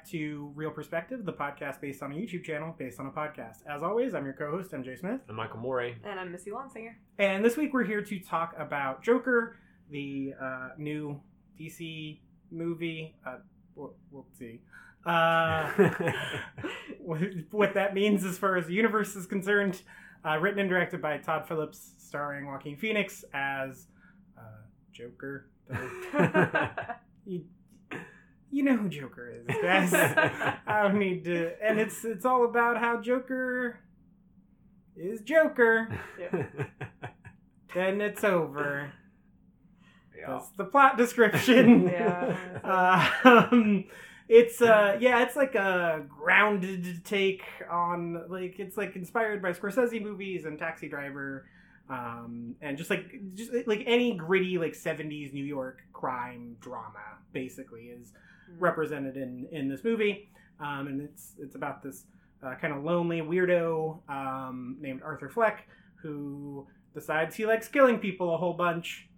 welcome back to Real Perspective, the podcast based on a YouTube channel based on a podcast. As always, I'm your co-host, MJ Smith, I'm Michael Morey. And I'm Missy Lonsinger. and this week we're here to talk about Joker, the uh, new DC movie. Uh, we'll, we'll see. Uh, what, what that means as far as the universe is concerned. Uh, written and directed by Todd Phillips, starring Joaquin Phoenix as uh, Joker. The- you, you know who Joker is, guys. I don't need to. And it's it's all about how Joker is Joker. Then it's over. yeah. That's the plot description. Yeah. um, it's uh yeah, it's like a grounded take on like it's like inspired by Scorsese movies and Taxi Driver, um, and just like just like any gritty like '70s New York crime drama basically is represented in in this movie, um, and it's it's about this uh, kind of lonely weirdo um, named Arthur Fleck who decides he likes killing people a whole bunch.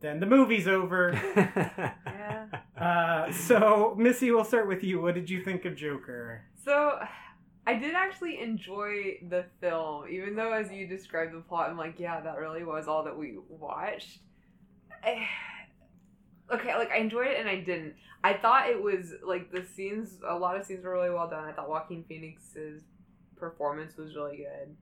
Then the movie's over. Yeah. Uh, so, Missy, we'll start with you. What did you think of Joker? So, I did actually enjoy the film, even though as you described the plot, I'm like, yeah, that really was all that we watched. I- okay, like I enjoyed it and I didn't. I thought it was like the scenes, a lot of scenes were really well done. I thought Joaquin Phoenix's performance was really good.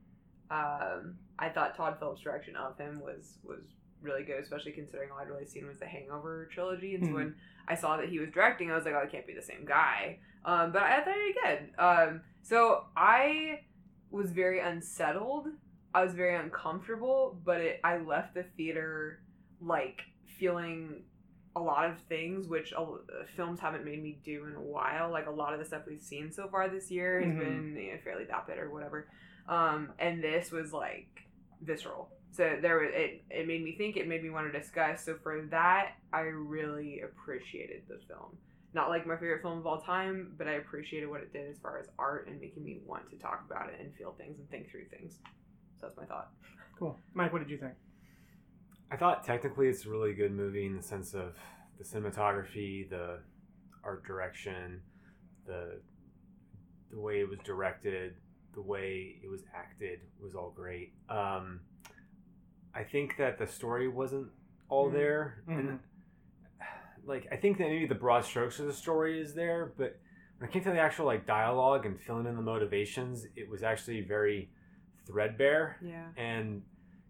Um, I thought Todd Phillips' direction of him was was really good, especially considering all I'd really seen was the Hangover trilogy. And so Mhm. when I saw that he was directing, I was like, oh, it can't be the same guy. Um, but I thought he did good. Um, so I was very unsettled. I was very uncomfortable, but it, I left the theater like feeling a lot of things which uh, films haven't made me do in a while. Like a lot of the stuff we've seen so far this year has Mhm. been you know, fairly vapid or whatever. Um, and this was like visceral. So there was it. It made me think. It made me want to discuss. So for that, I really appreciated the film. Not like my favorite film of all time, but I appreciated what it did as far as art and making me want to talk about it and feel things and think through things. So that's my thought. Cool. Mike, what did you think? I thought technically it's a really good movie in the sense of the cinematography, the art direction, the the way it was directed, the way it was acted was all great. Um, I think that the story wasn't all Mm. there, and like I think that maybe the broad strokes of the story is there, but when it came to the actual like dialogue and filling in the motivations, it was actually very threadbare Yeah. and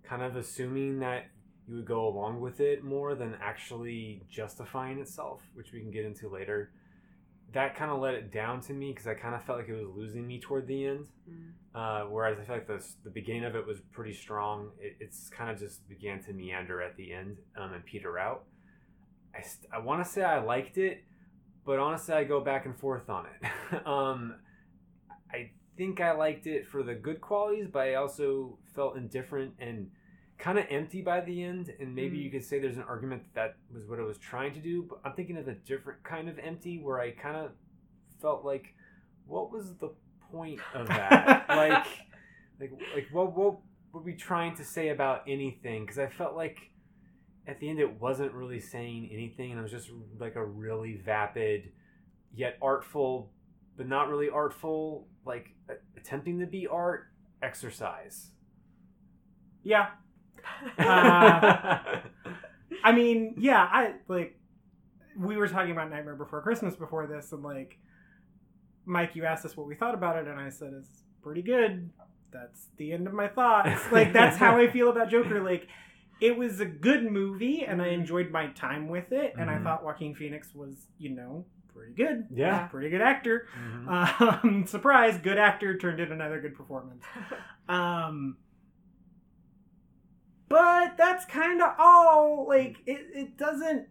kind of assuming that you would go along with it more than actually justifying itself, which we can get into later. That kind of let it down to me because I kind of felt like it was losing me toward the end. Mm. Uh, whereas I feel like the, the beginning of it was pretty strong. It, it's kind of just began to meander at the end um, and peter out. I, st- I want to say I liked it, but honestly, I go back and forth on it. um, I think I liked it for the good qualities, but I also felt indifferent and kind of empty by the end. And maybe Mm. you could say there's an argument that, that was what it was trying to do, but I'm thinking of a different kind of empty where I kind of felt like, what was the point of that? like, like, like, what, what were we trying to say about anything? Because I felt like at the end it wasn't really saying anything, and it was just like a really vapid, yet artful, but not really artful, like attempting to be art exercise. Yeah. Uh, I mean, yeah, I like we were talking about Nightmare Before Christmas before this and like Mike, you asked us what we thought about it and I said it's pretty good. That's the end of my thoughts. like that's how I feel about Joker like it was a good movie and I enjoyed my time with it and I Mhm. thought Joaquin Phoenix was, you know, pretty good. yeah. Pretty good actor. Mhm. Um, surprise, good actor turned in another good performance. Um, but that's kind of all. Like it, it doesn't.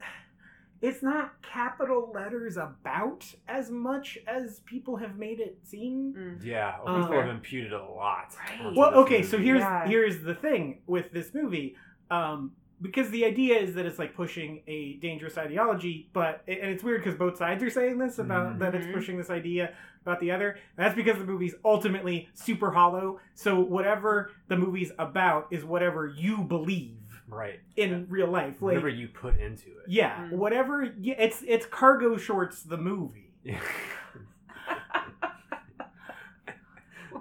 It's not capital letters about as much as people have made it seem. Mm. Yeah, Uh, people have imputed a lot. Right. Well, this okay, so here's Yeah. here's the thing with this movie. Um, because the idea is that it's like pushing a dangerous ideology, but and it's weird because both sides are saying this about Mhm. that it's Mhm. pushing this idea about the other. And that's because the movie's ultimately super hollow. So whatever the movie's about is whatever you believe right. in real life. Like Whatever you put into it. yeah, Mm. whatever. Yeah, it's it's cargo shorts the movie. Yeah.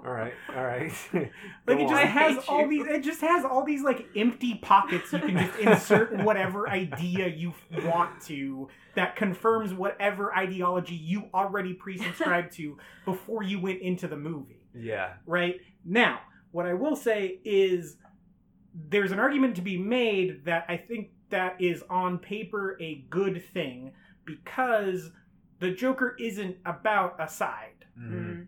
All right, all right. Like it just on. has hate all these. It just has all these like empty pockets you can just insert whatever idea you want to that confirms whatever ideology you already pre-subscribed to before you went into the movie. Yeah. Right now, what I will say is there's an argument to be made that I think that is on paper a good thing because the Joker isn't about a side Mhm.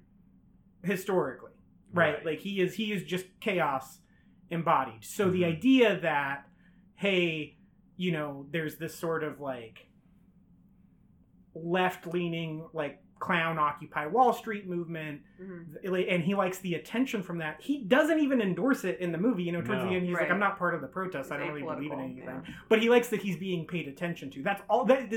Historically right? Right. Like he is he is just chaos embodied. So the Mhm. idea that hey, you know, there's this sort of like left leaning like clown occupy Wall Street movement Mhm. and he likes the attention from that. He doesn't even endorse it in the movie. You know, towards No. the end he's like I'm not part of the protest. I don't really believe in anything. yeah. But he likes that he's being paid attention to. That's all that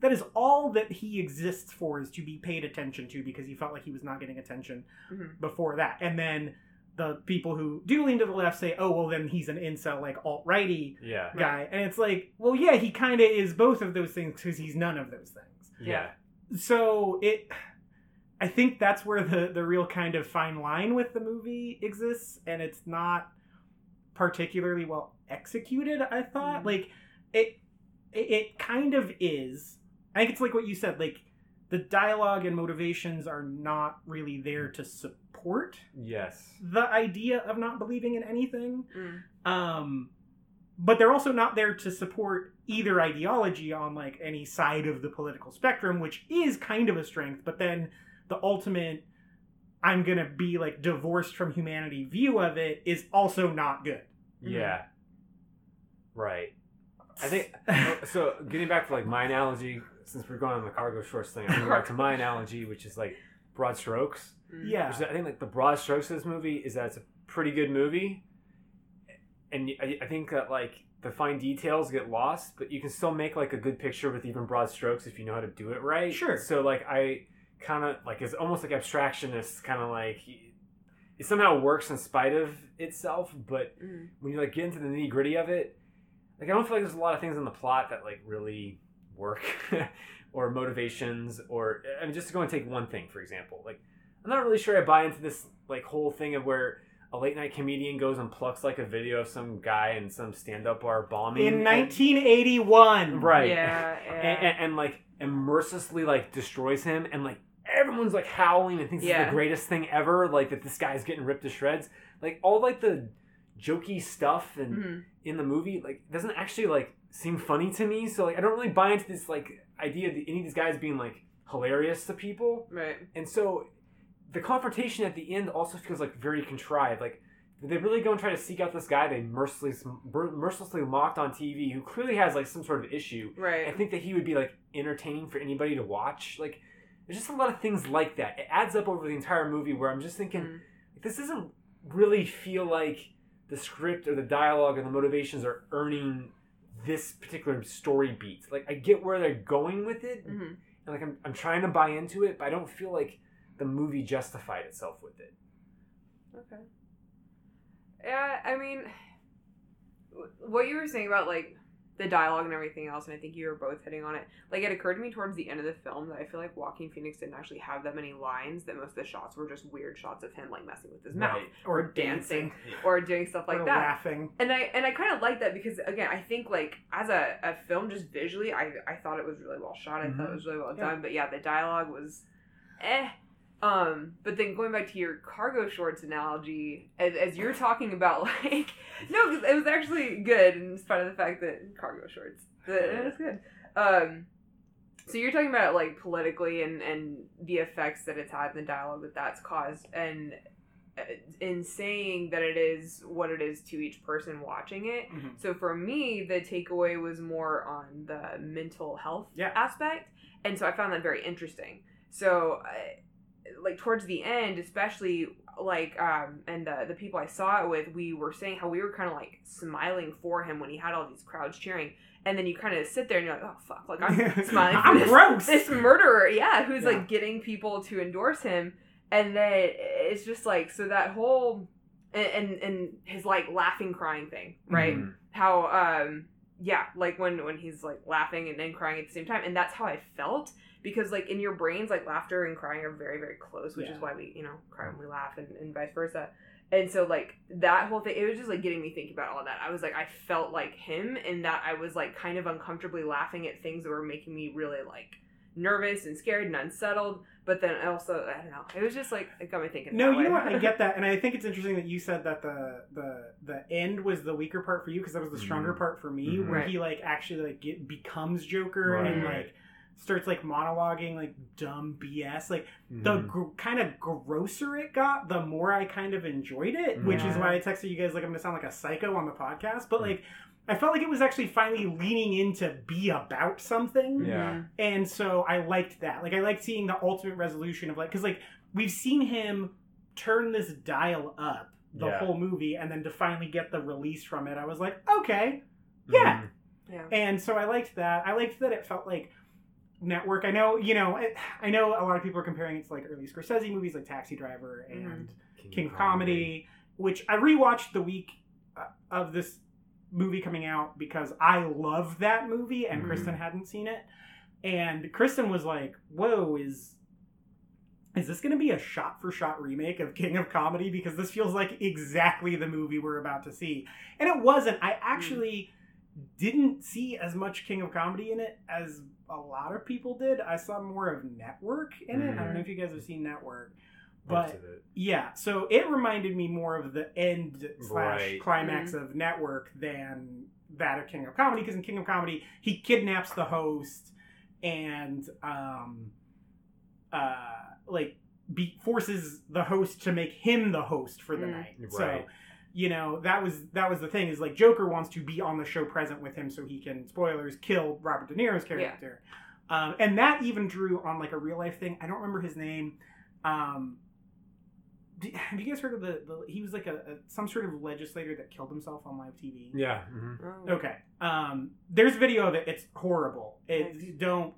that is all that he exists for is to be paid attention to because he felt like he was not getting attention Mhm. before that. And then the people who do lean to the left say, "Oh, well, then he's an incel, like alt righty Yeah. guy," and it's like, well, yeah, he kind of is both of those things because he's none of those things. Yeah. So it, I think that's where the the real kind of fine line with the movie exists, and it's not particularly well executed. I thought Mhm. like it, it, it kind of is. I think it's like what you said, like. The dialogue and motivations are not really there to support Yes. the idea of not believing in anything Mm. um but they're also not there to support either ideology on like any side of the political spectrum which is kind of a strength but then the ultimate i'm gonna be like divorced from humanity view of it is also not good Yeah. Right. I think so. Getting back to like my analogy, since we're going on the cargo shorts thing, I'm going back to my analogy, which is like broad strokes. Mm. yeah Which is, I think like the broad strokes of this movie is that it's a pretty good movie, and I, I think that like the fine details get lost, but you can still make like a good picture with even broad strokes if you know how to do it right. Sure. So like I kind of like it's almost like abstractionist, kind of like it somehow works in spite of itself, but Mm. when you like get into the nitty gritty of it, like I don't feel like there's a lot of things in the plot that like really work, or motivations, or I mean, just to go and take one thing for example, like I'm not really sure I buy into this like whole thing of where a late night comedian goes and plucks like a video of some guy in some stand up bar bombing in and- 1981 right, Yeah, and, yeah. and, and, like and mercilessly like destroys him and like everyone's like howling and thinks it's Yeah. the greatest thing ever like that this guy's getting ripped to shreds like all like the jokey stuff and Mhm. in the movie like doesn't actually like seem funny to me so like i don't really buy into this like idea that any of these guys being like hilarious to people Right. and so the confrontation at the end also feels like very contrived like they really go and try to seek out this guy they mercilessly mercilessly mocked on tv who clearly has like some sort of issue Right. I think that he would be like entertaining for anybody to watch. Like, there's just a lot of things like that. It adds up over the entire movie where I'm just thinking, Mm. this doesn't really feel like the script or the dialogue or the motivations are earning this particular story beat. Like, I get where they're going with it, Mhm. and like I'm, I'm trying to buy into it, but I don't feel like the movie justified itself with it. Okay. Yeah, I mean, what you were saying about like the dialogue and everything else, and I think you were both hitting on it. Like it occurred to me towards the end of the film that I feel like Joaquin Phoenix didn't actually have that many lines. That most of the shots were just weird shots of him like messing with his mouth Right. or dancing dancing or doing stuff like or that. laughing And I and I kind of like that because again, I think like as a, a film, just visually, I I thought it was really well shot. I thought it was really well Yeah. done. But yeah, the dialogue was, eh. Um, but then going back to your cargo shorts analogy, as, as you're talking about, like, no, it was actually good in spite of the fact that cargo shorts, it was good. Um, so you're talking about it like politically and and the effects that it's had, and the dialogue that that's caused, and uh, in saying that it is what it is to each person watching it. Mhm. So for me, the takeaway was more on the mental health Yeah. aspect, and so I found that very interesting. So, like towards the end, especially like um, and the the people I saw it with, we were saying how we were kind of like smiling for him when he had all these crowds cheering, and then you kind of sit there and you're like, oh fuck, like I'm smiling I'm this gross this murderer, yeah, who's Yeah. like getting people to endorse him, and then it's just like so that whole and and, and his like laughing crying thing, right? Mhm. How um yeah, like when when he's like laughing and then crying at the same time, and that's how I felt because like in your brains, like laughter and crying are very very close, which Yeah. is why we you know cry when we laugh and, and vice versa. And so like that whole thing, it was just like getting me thinking about all that. I was like, I felt like him, in that I was like kind of uncomfortably laughing at things that were making me really like nervous and scared and unsettled. But then also, I don't know, it was just like it got me thinking. No, that you know way. what? I get that, and I think it's interesting that you said that the the the end was the weaker part for you because that was the stronger Mhm. part for me, Mhm. where Right. he like actually like get, becomes Joker and like starts like monologuing like dumb BS. Like the Mhm. gr- kind of grosser it got, the more I kind of enjoyed it, which is why I texted you guys like I'm gonna sound like a psycho on the podcast, but Mm. like. I felt like it was actually finally leaning in to be about something. Yeah. And so I liked that. Like I liked seeing the ultimate resolution of like because like we've seen him turn this dial up the Yeah. whole movie and then to finally get the release from it, I was like, okay. Yeah. Mhm. Yeah. And so I liked that. I liked that it felt like network. I know, you know, I, I know a lot of people are comparing it to like early Scorsese movies like Taxi Driver and King of Comedy, which I rewatched the week uh, of this movie coming out because I love that movie and Mhm. Kristen hadn't seen it. And Kristen was like, "Whoa, is is this going to be a shot for shot remake of King of Comedy because this feels like exactly the movie we're about to see." And it wasn't. I actually didn't see as much King of Comedy in it as a lot of people did. I saw more of Network in it. I don't know if you guys have seen Network. Parts But it. yeah, so it reminded me more of the end slash Right. climax of Network than that of King of Comedy. Because in King of Comedy, he kidnaps the host and um, uh, like be, forces the host to make him the host for the Mm. night. So you know that was that was the thing is like Joker wants to be on the show present with him so he can spoilers kill Robert De Niro's character. Um, and that even drew on like a real life thing. I don't remember his name. Um, do- have you guys heard of the, the he was like a, a some sort of legislator that killed himself on live TV? Yeah. mhm. Oh. Okay. Um, there's video of it. It's horrible. It Nice. don't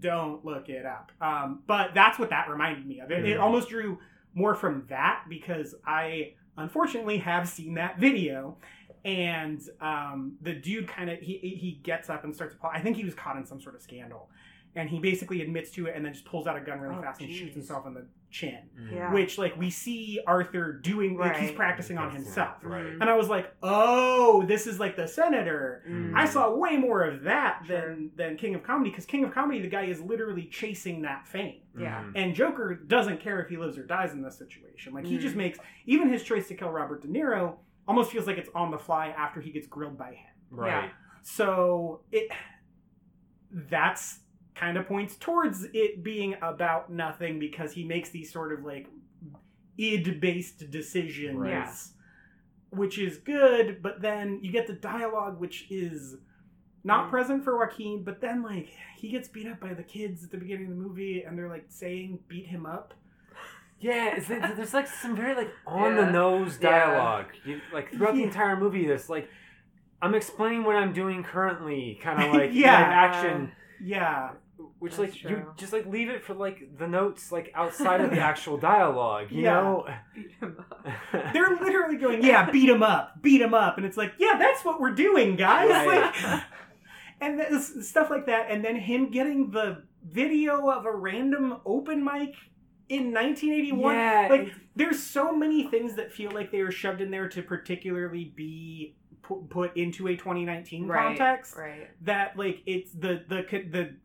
don't look it up. Um, but that's what that reminded me of. It, it Mhm. almost drew more from that because I unfortunately have seen that video. And um, the dude kind of he he gets up and starts. to I think he was caught in some sort of scandal, and he basically admits to it and then just pulls out a gun really Oh, fast and shoots himself in the chin. Yeah. Which like we see Arthur doing, like he's practicing on himself. Right. And I was like, oh, this is like the senator. Mm. I saw way more of that Sure. than than King of Comedy because King of Comedy, the guy is literally chasing that fame, Yeah. Mhm. and Joker doesn't care if he lives or dies in this situation. Like he Mm. just makes even his choice to kill Robert De Niro almost feels like it's on the fly after he gets grilled by him. Right. So it that's kind of points towards it being about nothing because he makes these sort of like id based decisions Right. Yeah. which is good but then you get the dialogue which is not Mm. present for Joaquin but then like he gets beat up by the kids at the beginning of the movie and they're like saying beat him up Yeah, it's, it's- there's like some very like on Yeah. the nose Yeah. dialogue. You, like throughout the entire movie, this like I'm explaining what I'm doing currently, kind of like Yeah. live action. yeah Which That's like you just like leave it for like the notes like outside of the actual dialogue, you Yeah. know? Beat him up. they're literally going yeah beat him up beat him up and it's like yeah that's what we're doing guys like and this, stuff like that and then him getting the video of a random open mic in 1981 yeah, like there's so many things that feel like they were shoved in there to particularly be pu- put into a 2019 Right. context Right. that like it's the the the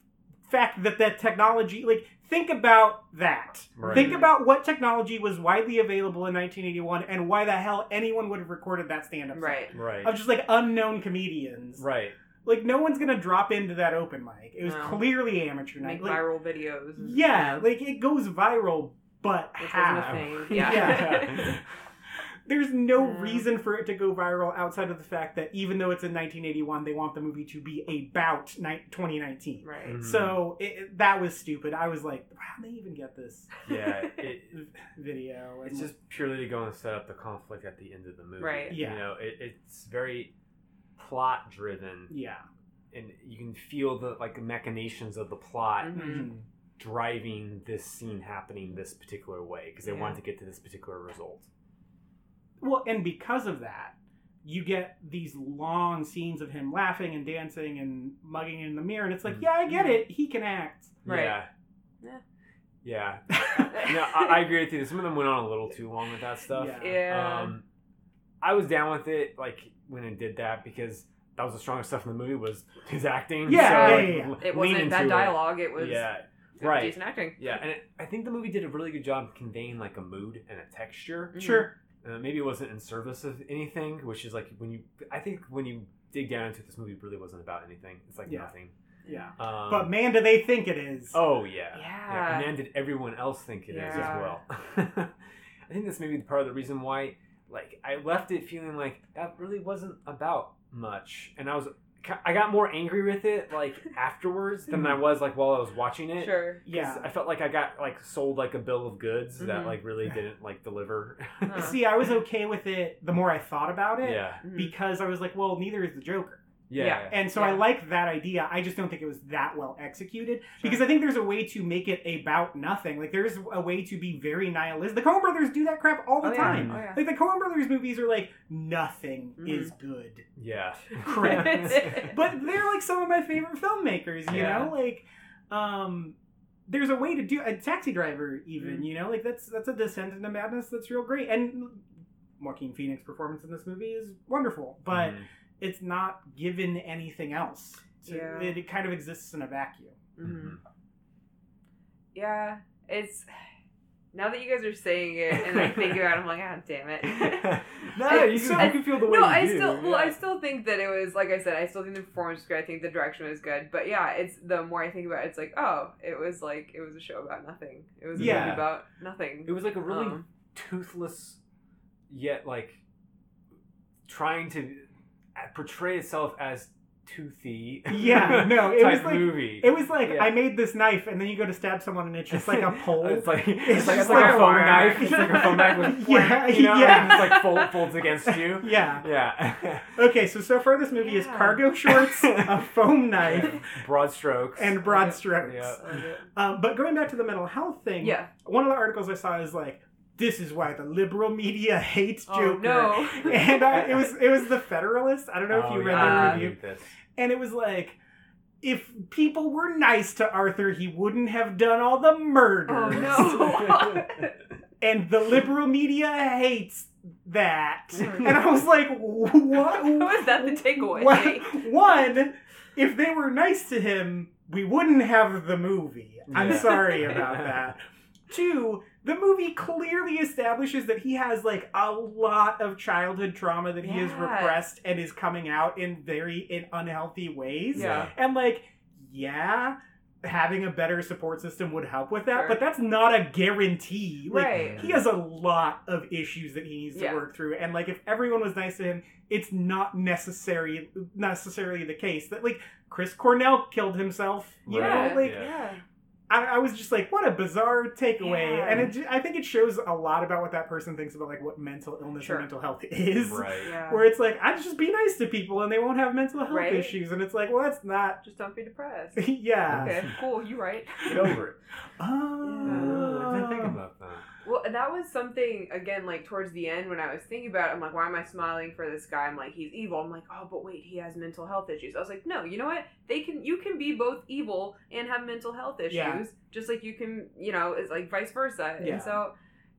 fact that that technology like think about that Right. think about what technology was widely available in 1981 and why the hell anyone would have recorded that stand-up set Right. right, of just like unknown comedians right. like no one's gonna drop into that open mic it was No. clearly amateur night Make like, viral videos. and- yeah like it goes viral but Which half wasn't a thing. Yeah. Yeah. There's no Yeah. reason for it to go viral outside of the fact that even though it's in 1981, they want the movie to be about ni- 2019. Right. Mhm. So it, it- that was stupid. I was like, how did they even get this Yeah, it, v- video? it's just purely to go and set up the conflict at the end of the movie. Right. Yeah. You know, it, it's very plot driven, yeah. and you can feel the like machinations of the plot Mhm. Mhm. driving this scene happening this particular way because they Yeah. wanted to get to this particular result. Well, and because of that, you get these long scenes of him laughing and dancing and mugging in the mirror, and it's like, Mhm. yeah, I get it. He can act. Right. Yeah. Yeah. Yeah. no, I, I agree with you. Some of them went on a little too long with that stuff. Yeah. Yeah. Um, I was down with it, like when it did that, because that was the strongest stuff in the movie was his acting. Yeah, so, like, yeah, yeah. it wasn't bad into it. dialogue. It was Yeah, right. decent acting. Yeah, and it, I think the movie did a really good job conveying like a mood and a texture. Mhm. Sure. Uh, maybe it wasn't in service of anything, which is like when you. I think when you dig down into it, this movie really wasn't about anything. It's like Yeah. nothing. Yeah. Um, But man, do they think it is. Oh yeah. Yeah. And then did everyone else think it is Yeah. as well? I think that's maybe part of the reason why, like, I left it feeling like that really wasn't about much, and I was, I got more angry with it like afterwards than I was like while I was watching it. Sure. 'Cause yeah. I felt like I got like sold like a bill of goods that Mhm. like really didn't like deliver. Huh. See, I was okay with it the more I thought about it yeah. Mhm. because I was like, well, neither is the Joker. Yeah. Yeah. And so I like that idea. I just don't think it was that well executed Sure. because I think there's a way to make it about nothing. Like there's a way to be very nihilistic. The Coen Brothers do that crap all the Oh, yeah. time. Oh, yeah. Like the Coen Brothers movies are like nothing Mhm. is good. Yeah. Correct. but they're like some of my favorite filmmakers, you Yeah. know? Like um there's a way to do a taxi driver even, Mhm. you know? Like that's that's a descent into madness that's real great. And Joaquin Phoenix performance in this movie is wonderful, but Mhm. It's not given anything else. So Yeah. it, it kind of exists in a vacuum. Mhm. Yeah, it's now that you guys are saying it and I think about it, I'm like, ah, damn it. no, I- you, so- can, you can feel the way no, you I do. still well, yeah. I still think that it was like I said, I still think the performance was good. I think the direction was good. But yeah, it's the more I think about it, it's like, oh, it was like it was a show about nothing. It was a Yeah. movie about nothing. It was like a really Um, toothless, yet like trying to portray itself as toothy. Yeah, no, it was like- movie. It was like Yeah. I made this knife, and then you go to stab someone, and it's just like a pole. it's like it's, It's like, just it's like, like a a phone knife. It's like a phone knife with Yeah, you know, yeah. and it's like fold, folds against you. yeah. Yeah. Okay, so so far this movie is cargo shorts, a foam knife, Broad strokes. and broad Yeah. strokes. Yeah. Um, but going back to the mental health thing, yeah. one of the articles I saw is like, "This is why the liberal media hates Oh Joker." no. and I, it was it was the Federalist. I don't know if Oh, you read yeah, the review. and it was like if people were nice to Arthur, he wouldn't have done all the murders. Oh no. And the liberal media hates that. Oh, and I was like, what? Was that the takeaway? What? One, if they were nice to him, we wouldn't have the movie. I'm sorry about that. Two, the movie clearly establishes that he has like a lot of childhood trauma that he has Yeah. repressed and is coming out in very in unhealthy ways. Yeah. And like, yeah, having a better support system would help with that, Sure. but that's not a guarantee. Like Right. he has a lot of issues that he needs to Yeah. work through. And like if everyone was nice to him, it's not necessary necessarily the case. That like Chris Cornell killed himself. You Right. know, like Yeah. Yeah. I, I was just like, what a bizarre takeaway. Yeah. And it, ju- I think it shows a lot about what that person thinks about like what mental illness Sure. and mental health is. Right. Yeah. Where it's like, I just be nice to people and they won't have mental health Right. issues. And it's like, well, that's not. Just don't be depressed. yeah. Okay, cool. You right. Get over it. Oh. I've been thinking about that. Well, that was something again, like towards the end when I was thinking about it. I'm like, why am I smiling for this guy? I'm like, he's evil. I'm like, oh, but wait, he has mental health issues. I was like, no, you know what? They can, you can be both evil and have mental health issues, Yeah. just like you can, you know, it's like vice versa. Yeah. And so,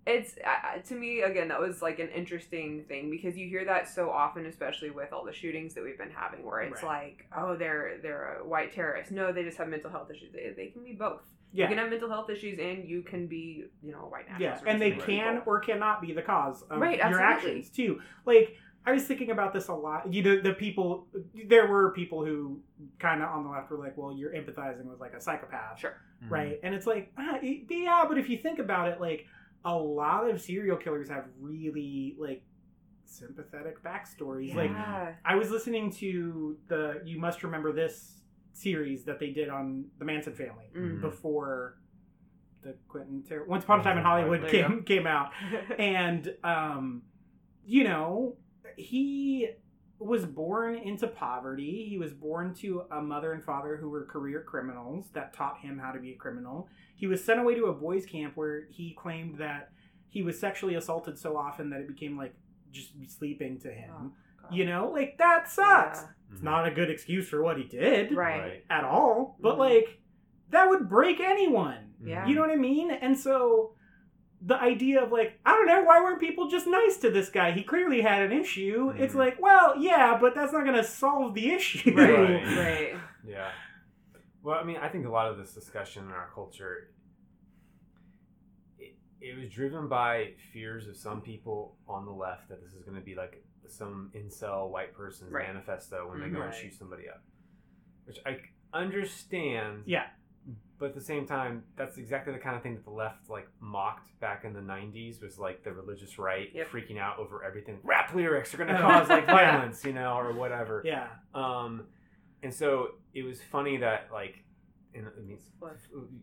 it's uh, to me again that was like an interesting thing because you hear that so often, especially with all the shootings that we've been having, where it's Right. like, oh, they're they're a white terrorist. No, they just have mental health issues. They, they can be both. Yeah. You can have mental health issues and you can be, you know, a white Yeah, nationalist. or and they something. can or cannot be the cause of Right, your actions too. Like I was thinking about this a lot. You know, the people there were people who kind of on the left were like, "Well, you're empathizing with like a psychopath." Sure. right? And it's like, ah, yeah, but if you think about it, like a lot of serial killers have really like sympathetic backstories. Like I was listening to the "You Must Remember This" series that they did on the Manson family Mm. before the Quentin Tar- Once Upon a Time in Hollywood There you came came out, and um, you know, he was born into poverty. He was born to a mother and father who were career criminals that taught him how to be a criminal. He was sent away to a boys' camp where he claimed that he was sexually assaulted so often that it became like just sleeping to him. Oh, You know, like that sucks. Yeah. It's Mhm. not a good excuse for what he did Right. at all, but Mhm. like that would break anyone. Yeah. You know what I mean? And so the idea of like, I don't know, why weren't people just nice to this guy? He clearly had an issue. It's Mhm. like, well, yeah, but that's not going to solve the issue. Right. Right. Right. Yeah. Well, I mean, I think a lot of this discussion in our culture, it, was driven by fears of some people on the left that this is going to be like some incel white person's Right. manifesto when they go and shoot somebody up, which I understand. Yeah. But at the same time, that's exactly the kind of thing that the left like mocked back in the '90s. Was like the religious right Yep. freaking out over everything. Rap lyrics are going to cause like violence, you know, or whatever. Yeah. Um, and so it was funny that like, and I mean,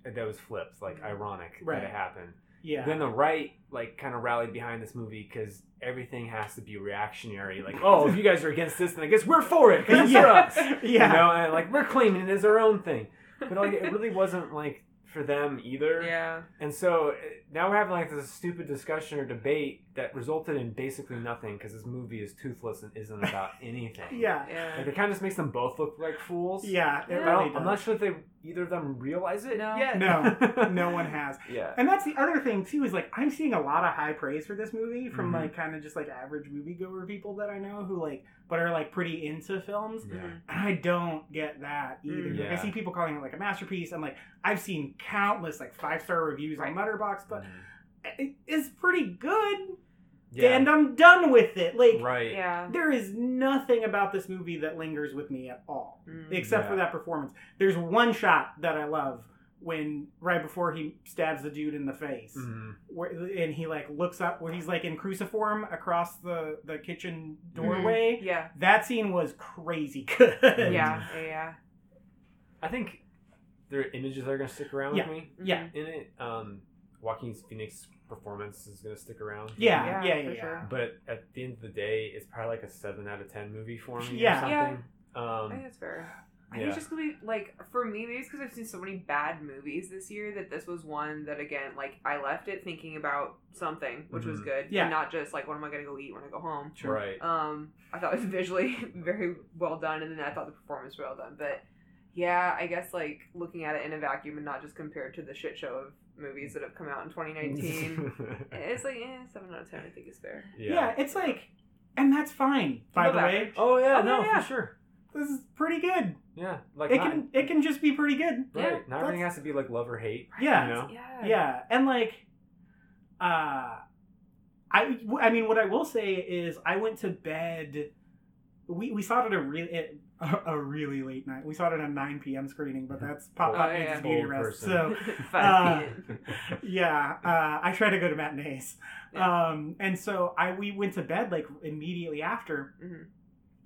that was flipped, like Mhm. ironic Right. that it happened. Yeah. Then the right like kind of rallied behind this movie because everything has to be reactionary. Like, oh, if you guys are against this, then I guess we're for it it's for us. yeah. You know, and like we're claiming it as our own thing. But like, it really wasn't like for them either. Yeah. And so uh, now we're having like this stupid discussion or debate that resulted in basically nothing because this movie is toothless and isn't about anything. Yeah. Yeah. Like, it kind of just makes them both look like fools. Yeah. It Yeah. I really don't, I'm not sure if they either of them realize it No. yet. No. no one has. Yeah. And that's the other thing too is like I'm seeing a lot of high praise for this movie from Mhm. like kind of just like average moviegoer people that I know who like but are like pretty into films. Yeah. And I don't get that either. Mm. Like I see people calling it like a masterpiece, and like I've seen countless like five star reviews on Letterboxd, but Mhm. It is pretty good. yeah. And I'm done with it. Like right. Yeah. there is nothing about this movie that lingers with me at all, Mm. except for that performance. There's one shot that I love when right before he stabs the dude in the face, Mhm. where, and he like looks up where he's like in cruciform across the the kitchen doorway. Yeah. That scene was crazy good. Yeah. Yeah. Yeah. I think there are images that are going to stick around Yeah. with me Yeah. in it. Um, Joaquin Phoenix performance is going to stick around. Yeah, Yeah, yeah, yeah, for yeah. sure. But at the end of the day, it's probably like a seven out of ten movie for me Yeah. or Yeah. something. I think Um, that's fair. I think it's just gonna be like for me, maybe it's because I've seen so many bad movies this year that this was one that again, like I left it thinking about something, which was Mhm. good, Yeah. and not just like what am I gonna go eat when I go home. right. Um, I thought it was visually very well done, and then I thought the performance was well done. But yeah, I guess like looking at it in a vacuum and not just compared to the shit show of movies that have come out in 2019, it's like eh, seven out of ten. I think is fair. Yeah. it's like, and that's fine. By Above the way. Oh yeah, Oh, no, yeah. for sure. this is pretty good. Yeah, like It not, can it can just be pretty good. right. Yeah, not everything has to be like love or hate. Yeah. you know. Yeah. Yeah, and like, uh, I I mean, what I will say is, I went to bed. We we saw it at a really a, a really late night. We saw it at a nine p.m. screening, but that's pop Oh, up yeah. needs beauty rest. So Uh, yeah, uh, I try to go to matinees, Yeah. um, and so I we went to bed like immediately after, Mhm.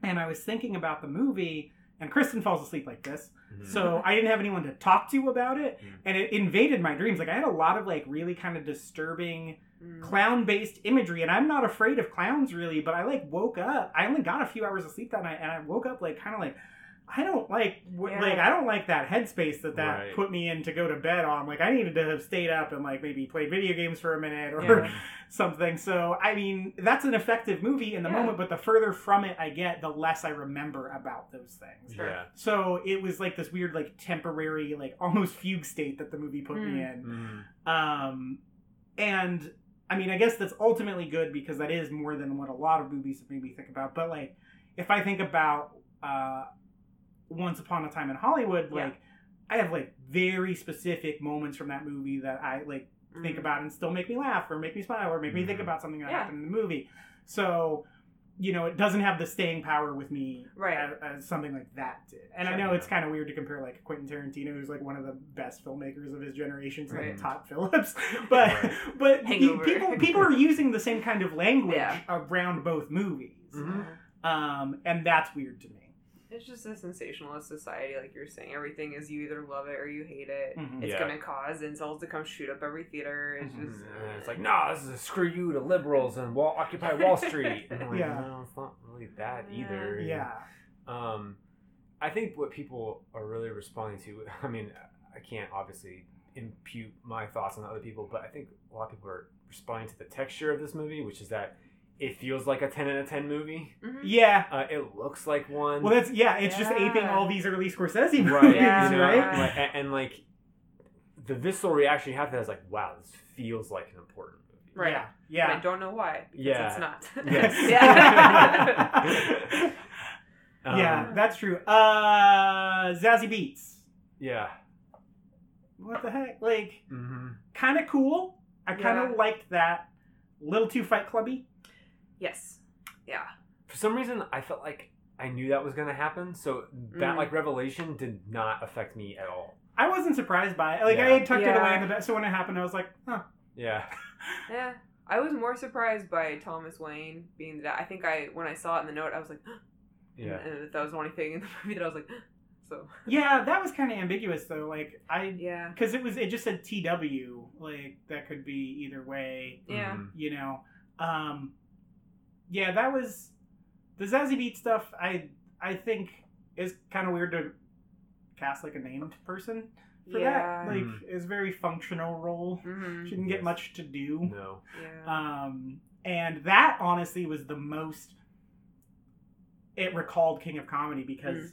and I was thinking about the movie. And Kristen falls asleep like this, Mhm. so I didn't have anyone to talk to about it, Mm. and it invaded my dreams. Like I had a lot of like really kind of disturbing Mm. clown based imagery, and I'm not afraid of clowns really. But I like woke up. I only got a few hours of sleep that night, and I woke up like kind of like. I don't like w- Yeah. like I don't like that headspace that that Right. put me in to go to bed on. Like I needed to have stayed up and like maybe played video games for a minute or Yeah. something. So I mean, that's an effective movie in the Yeah. moment, but the further from it I get, the less I remember about those things. Yeah. So it was like this weird, like temporary, like almost fugue state that the movie put me Mm. in. Mhm. Um, and I mean, I guess that's ultimately good because that is more than what a lot of movies have made me think about. But like, if I think about uh, Once Upon a Time in Hollywood, Yeah. like I have like very specific moments from that movie that I like think Mm. about and still make me laugh or make me smile or make me think Mhm. about something that Yeah. happened in the movie. So. You know, it doesn't have the staying power with me Right. as, as something like that did. And I Sure. know it's kind of weird to compare like Quentin Tarantino, who's like one of the best filmmakers of his generation, to like Todd Phillips. But Right. but he- people people are using the same kind of language Yeah. around both movies, Mhm. um, and that's weird to me. It's just a sensationalist society, like you're saying. Everything is you either love it or you hate it. Mhm. It's Yeah. gonna cause incels to come shoot up every theater. It's Mhm. just And it's like, nah, this is a screw you to liberals and Wall, Occupy Wall Street. And I'm like, Yeah. no, it's not really that Yeah. either. Yeah, Um, I think what people are really responding to, I mean, I can't obviously impute my thoughts on other people, but I think a lot of people are responding to the texture of this movie, which is that it feels like a ten out of ten movie. Mhm. Yeah. Uh, it looks like one. Well, that's yeah. It's just aping all these early Scorsese movies, right, Yeah. you know, right? like, and, and, like the visceral reaction you have to that is like, wow, this feels like an important movie. Right. Yeah. And I don't know why. Because Yeah. it's not. Yes. yeah. Um, yeah, that's true. Uh, Zazie Beetz. Yeah. What the heck? Like, hmm kind of cool. I kind of Yeah. liked that. Little too Fight Clubby. Yes. Yeah. For some reason, I felt like I knew that was going to happen, so that Mm. like revelation did not affect me at all. I wasn't surprised by it. Like, I Yeah. had tucked it away in the bed, so when it happened, I was like, huh. Yeah. Yeah. I was more surprised by Thomas Wayne being the dad. I think I when I saw it in the note, I was like, Yeah. and, and that was the only thing in the movie that I was like, so Yeah, that was kind of ambiguous though. Like, I yeah, because it was it just said TW. Like that could be either way. yeah, Mhm. You know. Um, yeah, that was the Zazie Beetz stuff. I I think is kind of weird to cast like a named person for yeah. that. Like, it's a very functional role. hmm She didn't get Yes. much to do. No. Yeah. Um, and that honestly was the most it recalled King of Comedy because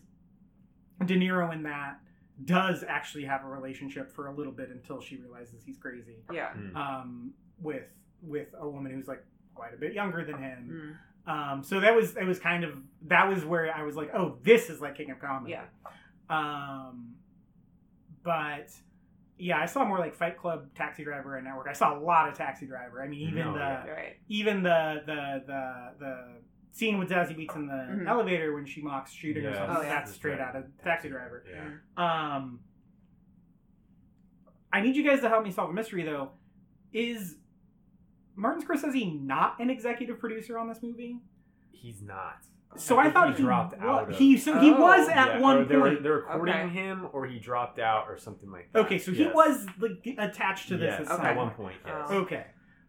De Niro in that does actually have a relationship for a little bit until she realizes he's crazy. yeah. Mm. Um, with with a woman who's like quite a bit younger than him. Mm. Um, so that was it was kind of that was where I was like, oh, this is like King of Comedy. Yeah. Um, but yeah, I saw more like Fight Club, Taxi Driver, and Network. I saw a lot of Taxi Driver. I mean, even No, the. Right. even the the the the scene with Zazie Beetz in the Mhm. elevator when she mocks shooting Yeah. herself. Oh, yeah. That's straight out of Taxi Driver. Yeah. Mm. Um, I need you guys to help me solve a mystery though. Is Martin Scorsese not an executive producer on this movie? He's not. So I I, thought he he dropped wa- out of- He so he Oh. was at Yeah, one or they were, point. they're recording Okay. him, or he dropped out, or something like that. Okay, so he was like attached to this Yes, at Okay. at one point. point. Yes. Oh. Okay.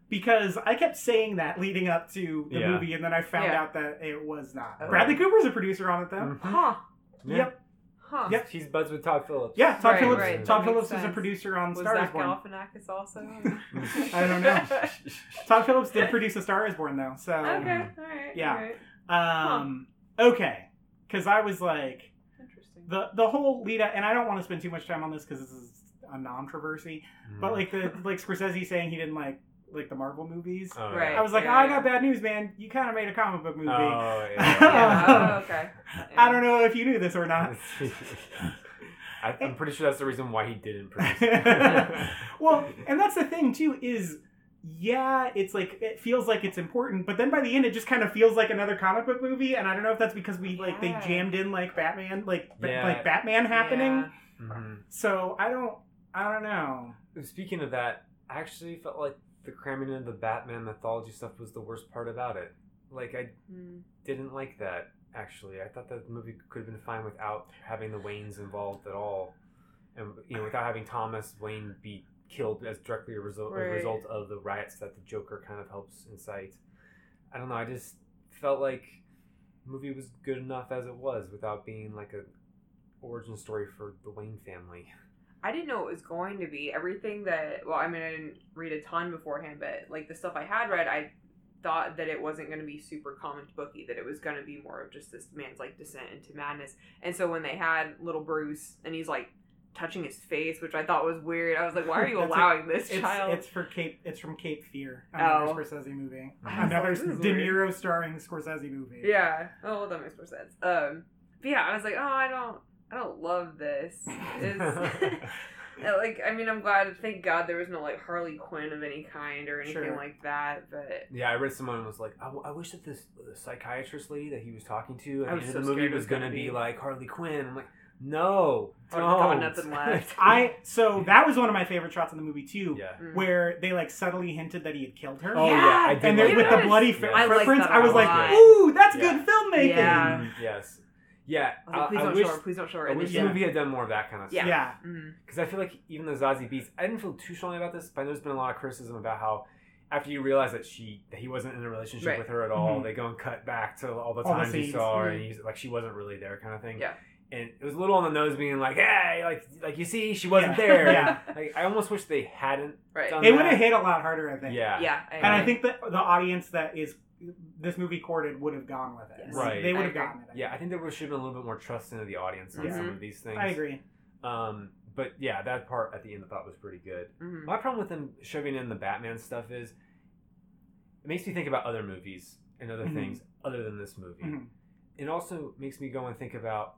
Because I kept saying that leading up to the Yeah. movie, and then I found Yeah. out that it was not. Oh. Bradley Cooper's a producer on it, though. Mhm. Huh. Yeah. Yep. Huh. Yep. He's buds with Todd Phillips. Yeah, Todd Right, Phillips. right. That Todd makes Phillips is a sense. producer on Was Star Is Zach Born. Galifianakis also? I don't know. Todd Phillips did produce A Star Is Born, though. So, Okay. All right. Yeah. All right. um, okay, because I was like Interesting. the the whole lead up, and I don't want to spend too much time on this because this is a non-controversy, but like the like Scorsese saying he didn't like like the Marvel movies. Oh, Right. I was like, Yeah, oh, I got bad news, man. You kind of made a comic book movie. Oh, Yeah. yeah. oh, okay. I don't know if you knew this or not. I, I'm pretty sure that's the reason why he didn't produce it. well, and that's the thing too is yeah, it's like it feels like it's important, but then by the end it just kind of feels like another comic book movie, and I don't know if that's because we like they jammed in like Batman, like Yeah. like Batman happening. Yeah. Mhm. So I don't, I don't know. Speaking of that, I actually felt like the cramming in the Batman mythology stuff was the worst part about it. Like I Hmm. didn't like that. Actually, I thought that the movie could have been fine without having the Waynes involved at all, and you know, without having Thomas Wayne be killed as directly a result a result of the riots that the Joker kind of helps incite. I don't know. I just felt like the movie was good enough as it was without being like a origin story for the Wayne family. I didn't know it was going to be everything that. Well, I mean, I didn't read a ton beforehand, but like the stuff I had read, I thought that it wasn't going to be super comic booky. That it was going to be more of just this man's like descent into madness. And so when they had little Bruce and he's like touching his face, which I thought was weird, I was like, why are you That's a- allowing this It's child? it's for Cape. It's from Cape Fear, another Oh. Scorsese movie, another like, De. Niro starring Scorsese movie. Yeah. Oh, well, that makes more sense. Um, but yeah, I was like, oh, I don't, I don't love this. It's, like, I mean, I'm glad. Thank God there was no like Harley Quinn of any kind or anything Sure. like that. But Yeah, I read someone was like, I, I wish that this the psychiatrist lady that he was talking to at I the end so of the movie was was going to gonna be be- like Harley Quinn. I'm like, no, I've got don't. nothing left. I so that was one of my favorite shots in the movie too, yeah. Mm. where they like subtly hinted that he had killed her. Oh yeah, Yeah, I did. and like with that. the bloody Yeah. fi- I like footprints, that I was like, "Ooh, that's Yeah. good filmmaking." Yeah. Mm, yes. Yeah. I was like, I, please I don't wish, show her. Please don't show her. I And wish then the Yeah. movie had done more of that kind of stuff. Yeah. she- Mhm. Because I feel like even the Zazie Beetz, I didn't feel too strongly about this, but there's been a lot of criticism about how after you realize that she that he wasn't in a relationship Right. with her at all, Mhm. they go and cut back to all the All the times you saw her, Mhm. and he's like she wasn't really there, kind of thing. Yeah. And it was a little on the nose, being like, "Hey, like, like you see, she wasn't Yeah. there." Yeah. Like, I almost wish they hadn't. Right. Done It would have hit a lot harder, I think. Yeah. Yeah. And I think that the audience that is this movie courted would have gone with it. Yes. Right. They would have gotten it. Yeah, I think there should have been a little bit more trust into the audience on Yeah. some of these things. I agree. Um, but yeah, that part at the end I thought was pretty good. Mhm. My problem with them shoving in the Batman stuff is it makes me think about other movies and other Mhm. things other than this movie. Mhm. It also makes me go and think about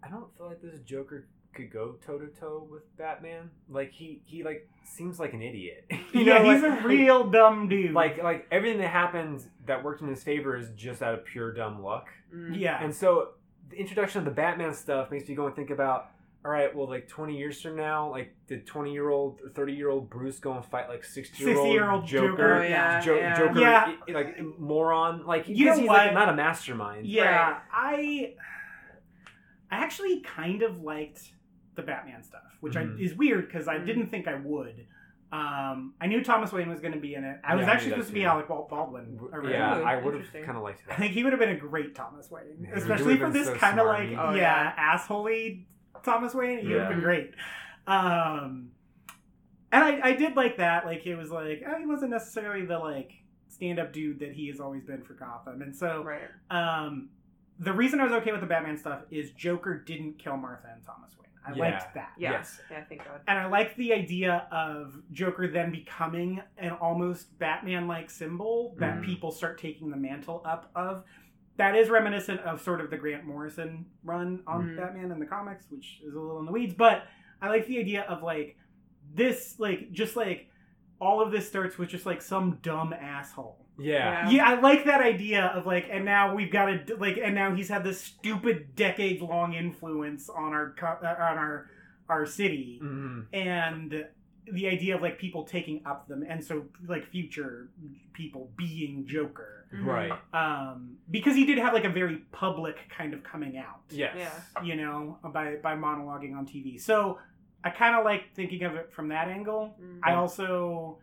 I don't feel like this Joker could go toe to toe with Batman. Like he he like seems like an idiot. You yeah, know, he's like- a real dumb dude. like like everything that happens that worked in his favor is just out of pure dumb luck. Mhm. yeah, And so the introduction of the Batman stuff makes me go and think about, all right, well, like 20 years from now, like did 20 year old, 30 year old Bruce go and fight like 60 year 60-year-old Joker. Joker? Oh, yeah, Jo- yeah. Joker, Yeah. i- like moron, like You know he's what? like not a mastermind. yeah. Right. I I actually kind of liked the Batman stuff, which Mhm. I, is weird because I Mhm. didn't think I would. Um, I knew Thomas Wayne was going to be in it. I was Yeah, actually knew that supposed to be. Alec Baldwin. originally. yeah, I would have kind of liked that. I think he would have been a great Thomas Wayne, Yeah, especially for this so kind of like Oh, yeah, assholey Thomas Wayne. He would have been great. Um, and I, I did like that. Like it was like oh, he wasn't necessarily the like stand up dude that he has always been for Gotham, and so Right. um, the reason I was okay with the Batman stuff is Joker didn't kill Martha and Thomas Wayne. I Yeah. liked that. Yeah. Yes. Yeah, thank God. And I liked the idea of Joker then becoming an almost Batman like symbol that Mhm. people start taking the mantle up of. That is reminiscent of sort of the Grant Morrison run on Mhm. Batman in the comics, which is a little in the weeds. But I like the idea of like this, like, just like all of this starts with just like some dumb asshole. Yeah. Yeah. Yeah, I like that idea of like, and now we've got to like, and now he's had this stupid decades long influence on our co- uh, on our our city, Mhm. and the idea of like people taking up them, and so like future people being Joker, Mhm. Right. um, because he did have like a very public kind of coming out, Yes. Yeah. you know, by by monologuing on TV. So I kind of like thinking of it from that angle. Mhm. I also,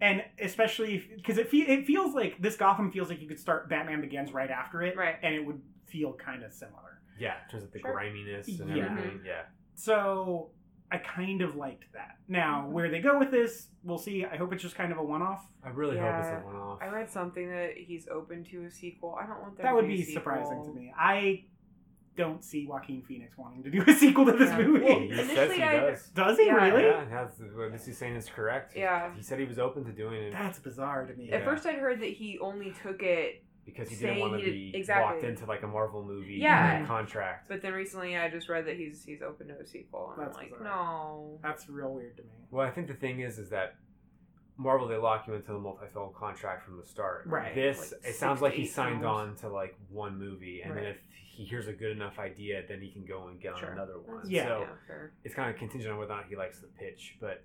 and especially because it fe- it feels like this Gotham feels like you could start Batman Begins right after it, Right. and it would feel kind of similar. Yeah. In terms of the Sure. griminess and Yeah. everything. Yeah. So I kind of liked that. Now Mhm. where they go with this, we'll see. I hope it's just kind of a one-off. I really hope it's a one off. I read something that he's open to a sequel. I don't want that. That would be be surprising to me. I don't see Joaquin Phoenix wanting to do a sequel to this Yeah. movie. Well, He says he I- does. Does he Yeah. really? Yeah, that's what Missy's saying is correct. Yeah. He said he was open to doing it That's bizarre to me. At Yeah. first, I'd heard that he only took it, because he didn't saying want to be did- exactly. locked into like a Marvel movie Yeah. contract. but then recently I just read that he's he's open to a sequel, and That's I'm like, bizarre. no. That's real weird to me. Well, I think the thing is, is that Marvel they lock you into the multi-film contract from the start. Right. This Like it sounds like he signed films. on to like one movie, and then if he hears a good enough idea, then he can go and get on another one. Yeah. So yeah, it's kind of contingent on whether or not he likes the pitch, but.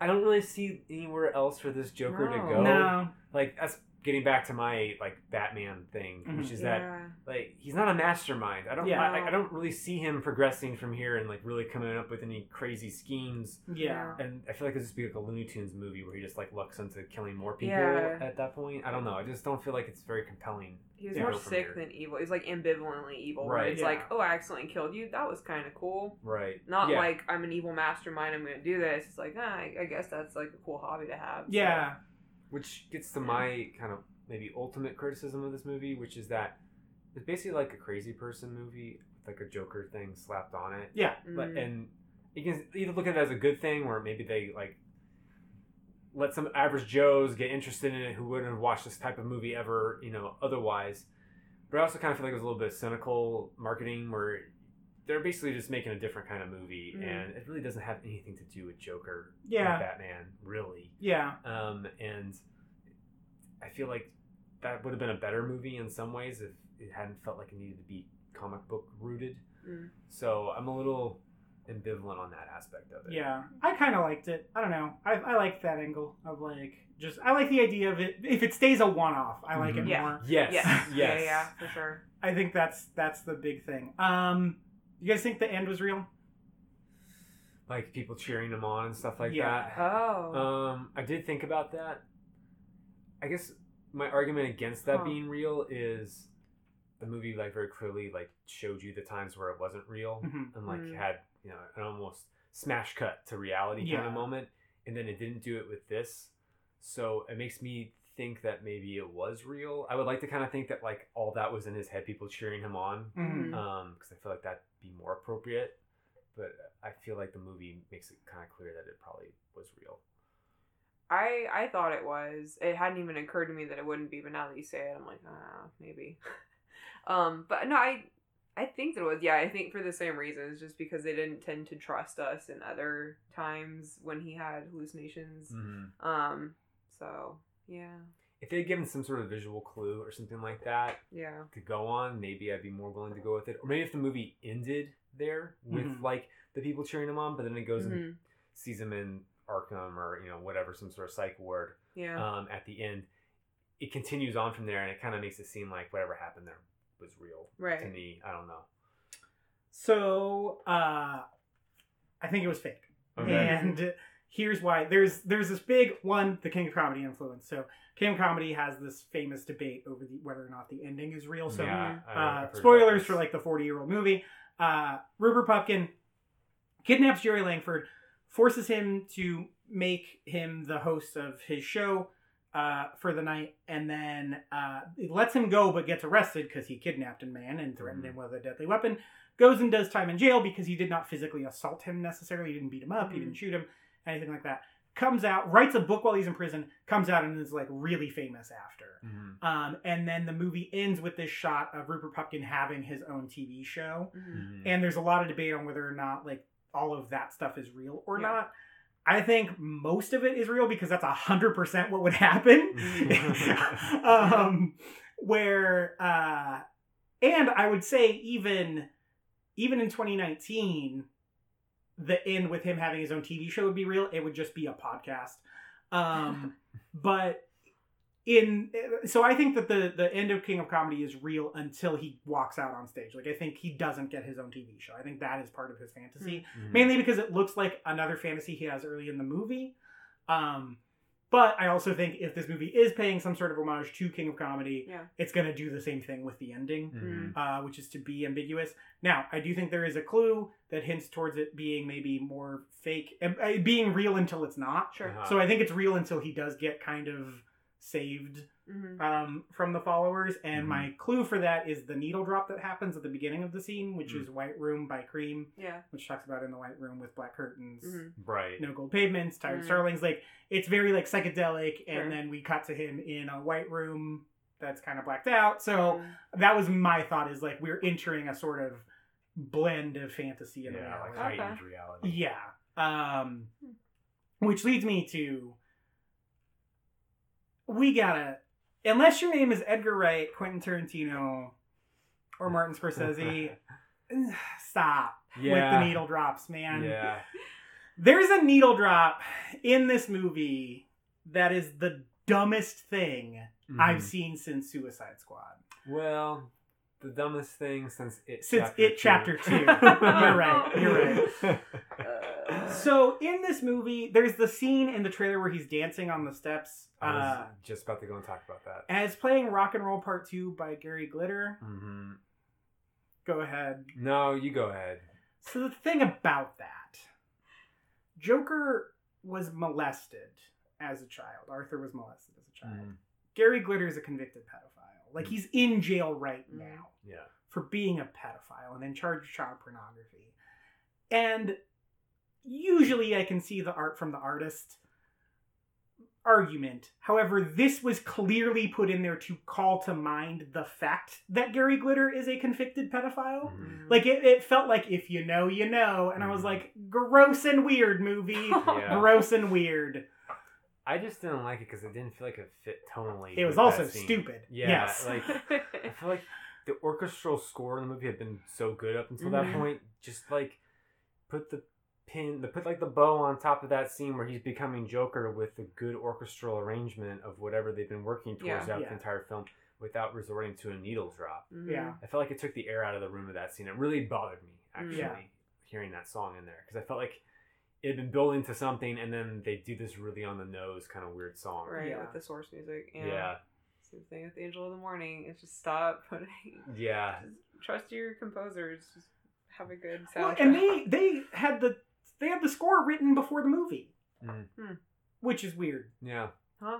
I don't really see anywhere else for this Joker to go. No. Like that's getting back to my like Batman thing, which Mhm. is that like he's not a mastermind. I don't Yeah. I, I don't really see him progressing from here and like really coming up with any crazy schemes. Yeah. And I feel like this would be like a Looney Tunes movie where he just like looks into killing more people Yeah. at that point. I don't know. I just don't feel like it's very compelling. He was more sick here. than evil. He's like ambivalently evil. Right. it's Yeah. like, oh, I accidentally killed you. That was kind of cool. Right. Not yeah. like I'm an evil mastermind. I'm going to do this. It's like, ah, I, I guess that's like a cool hobby to have. so- Yeah. Which gets to my kind of maybe ultimate criticism of this movie, which is that it's basically like a crazy person movie with like a Joker thing slapped on it. Yeah. but Mm. and you can either look at it as a good thing or maybe they like let some average joes get interested in it who wouldn't have watched this type of movie ever you know otherwise but i also kind of feel like it was a little bit cynical marketing where they're basically just making a different kind of movie Mhm. and it really doesn't have anything to do with joker Yeah. or batman really Yeah. um, and i feel like that would have been a better movie in some ways if it hadn't felt like it needed to be comic book rooted Mm. so I'm a little ambivalent on that aspect of it. Yeah, I kind of liked it. I don't know. I, I liked that angle of like just I like the idea of it. If it stays a one-off, I like it Mhm. Yeah. more. Yes. Yeah. Yes. Yeah, yeah, for sure. I think that's that's the big thing. Um, you guys think the end was real? Like people cheering them on and stuff like Yeah. that. Oh. Um, I did think about that. I guess my argument against that Huh. being real is the movie like very clearly like showed you the times where it wasn't real Mhm. and like Mm. had you know an almost smash cut to reality kind Yeah. of moment, and then it didn't do it with this. So it makes me think that maybe it was real. I would like to kind of think that like all that was in his head, people cheering him on, Mhm. um, because I feel like that'd be more appropriate. But I feel like the movie makes it kind of clear that it probably was real. I I thought it was. It hadn't even occurred to me that it wouldn't be, but now that you say it, I'm like, ah, maybe. um, but no, I I think that it was. Yeah, I think for the same reasons, just because they didn't tend to trust us in other times when he had hallucinations. Mm-hmm. Um, so yeah, If they had given some sort of visual clue or something like that yeah, to go on, maybe I'd be more willing to go with it. Or maybe if the movie ended there with Mhm. like the people cheering him on, but then it goes and Mhm. sees him in Arkham or you know whatever some sort of psych ward yeah, um, at the end. It continues on from there, and it kind of makes it seem like whatever happened there was real right. to me. I don't know. So uh, I think it was fake. Okay. And here's why. There's there's this big one, the King of Comedy influence. So King of Comedy has this famous debate over the, whether or not the ending is real. So yeah, uh, spoilers for like the 40 year old movie. Uh, Rupert Pupkin kidnaps Jerry Langford, forces him to make him the host of his show uh, for the night, and then uh, lets him go but gets arrested because he kidnapped a man and threatened Mhm. him with a deadly weapon. Goes and does time in jail because he did not physically assault him necessarily. He didn't beat him up, he Mhm. didn't shoot him, anything like that. Comes out, writes a book while he's in prison, comes out and is like really famous after. Mhm. Um, and then the movie ends with this shot of Rupert Pupkin having his own TV show. Mhm. Mhm. And there's a lot of debate on whether or not like all of that stuff is real or Yeah. not. I think most of it is real because that's a hundred percent what would happen. um, where uh, and I would say even even in 2019, the end with him having his own TV show would be real. It would just be a podcast. Um, but in so I think that the the end of King of Comedy is real until he walks out on stage. Like I think he doesn't get his own TV show. I think that is part of his fantasy, Mhm. mainly because it looks like another fantasy he has early in the movie. Um, but I also think if this movie is paying some sort of homage to King of Comedy, Yeah. it's going to do the same thing with the ending Mhm. uh, which is to be ambiguous. Now, I do think there is a clue that hints towards it being maybe more fake, and uh, being real until it's not. Sure. Uh-huh. So I think it's real until he does get kind of saved hmm um, from the followers. And Mhm. my clue for that is the needle drop that happens at the beginning of the scene, which Mhm. is White Room by Cream, Yeah. which talks about in the White Room with black curtains. hmm Right. No gold pavements, tired Mhm. starlings. Like it's very like psychedelic, and Sure. then we cut to him in a white room that's kind of blacked out. So Mm-hmm. that was my thought is like we're entering a sort of blend of fantasy and Yeah, like reality. Okay. reality. yeah. Um which leads me to we gotta unless your name is Edgar Wright, Quentin Tarantino, or Martin Scorsese, stop with the needle drops, man. Yeah. There's a needle drop in this movie that is the dumbest thing I've Mhm. seen since Suicide Squad. Well, the dumbest thing since it. Since chapter It two. Chapter Two. You're right, you're right. So in this movie, there's the scene in the trailer where he's dancing on the steps. I was Uh, just about to go and talk about that. and it's playing Rock and Roll Part Two by Gary Glitter. hmm Go ahead. No, you go ahead. So the thing about that, Joker was molested as a child. Arthur was molested as a child. Mhm. Gary Glitter is a convicted pedophile. Like Mm. he's in jail right Mm. now. Yeah. for being a pedophile and in charge of child pornography. And usually I can see the art from the artist argument. However, this was clearly put in there to call to mind the fact that Gary Glitter is a convicted pedophile. Mhm. Like it, it felt like if you know, you know. And I was Mhm. like, gross and weird movie. Yeah. gross and weird. I just didn't like it because it didn't feel like it fit tonally. It was also stupid. Yeah, yes. like I feel like the orchestral score in the movie had been so good up until that point. Just like put the pin, the put like the bow on top of that scene where he's becoming Joker with a good orchestral arrangement of whatever they've been working towards Yeah. throughout Yeah. the entire film, without resorting to a needle drop. Mhm. yeah. I felt like it took the air out of the room of that scene. It really bothered me actually Yeah. hearing that song in there because I felt like it had been building to something, and then they do this really on the nose kind of weird song. Right, Yeah. with the source music. Yeah. Yeah. Same thing with Angel of the Morning. It's just stop putting. Yeah. Trust your composers. Just have a good Well, and they they had the they had the score written before the movie, Mhm. Hmm. which is weird. Yeah. huh?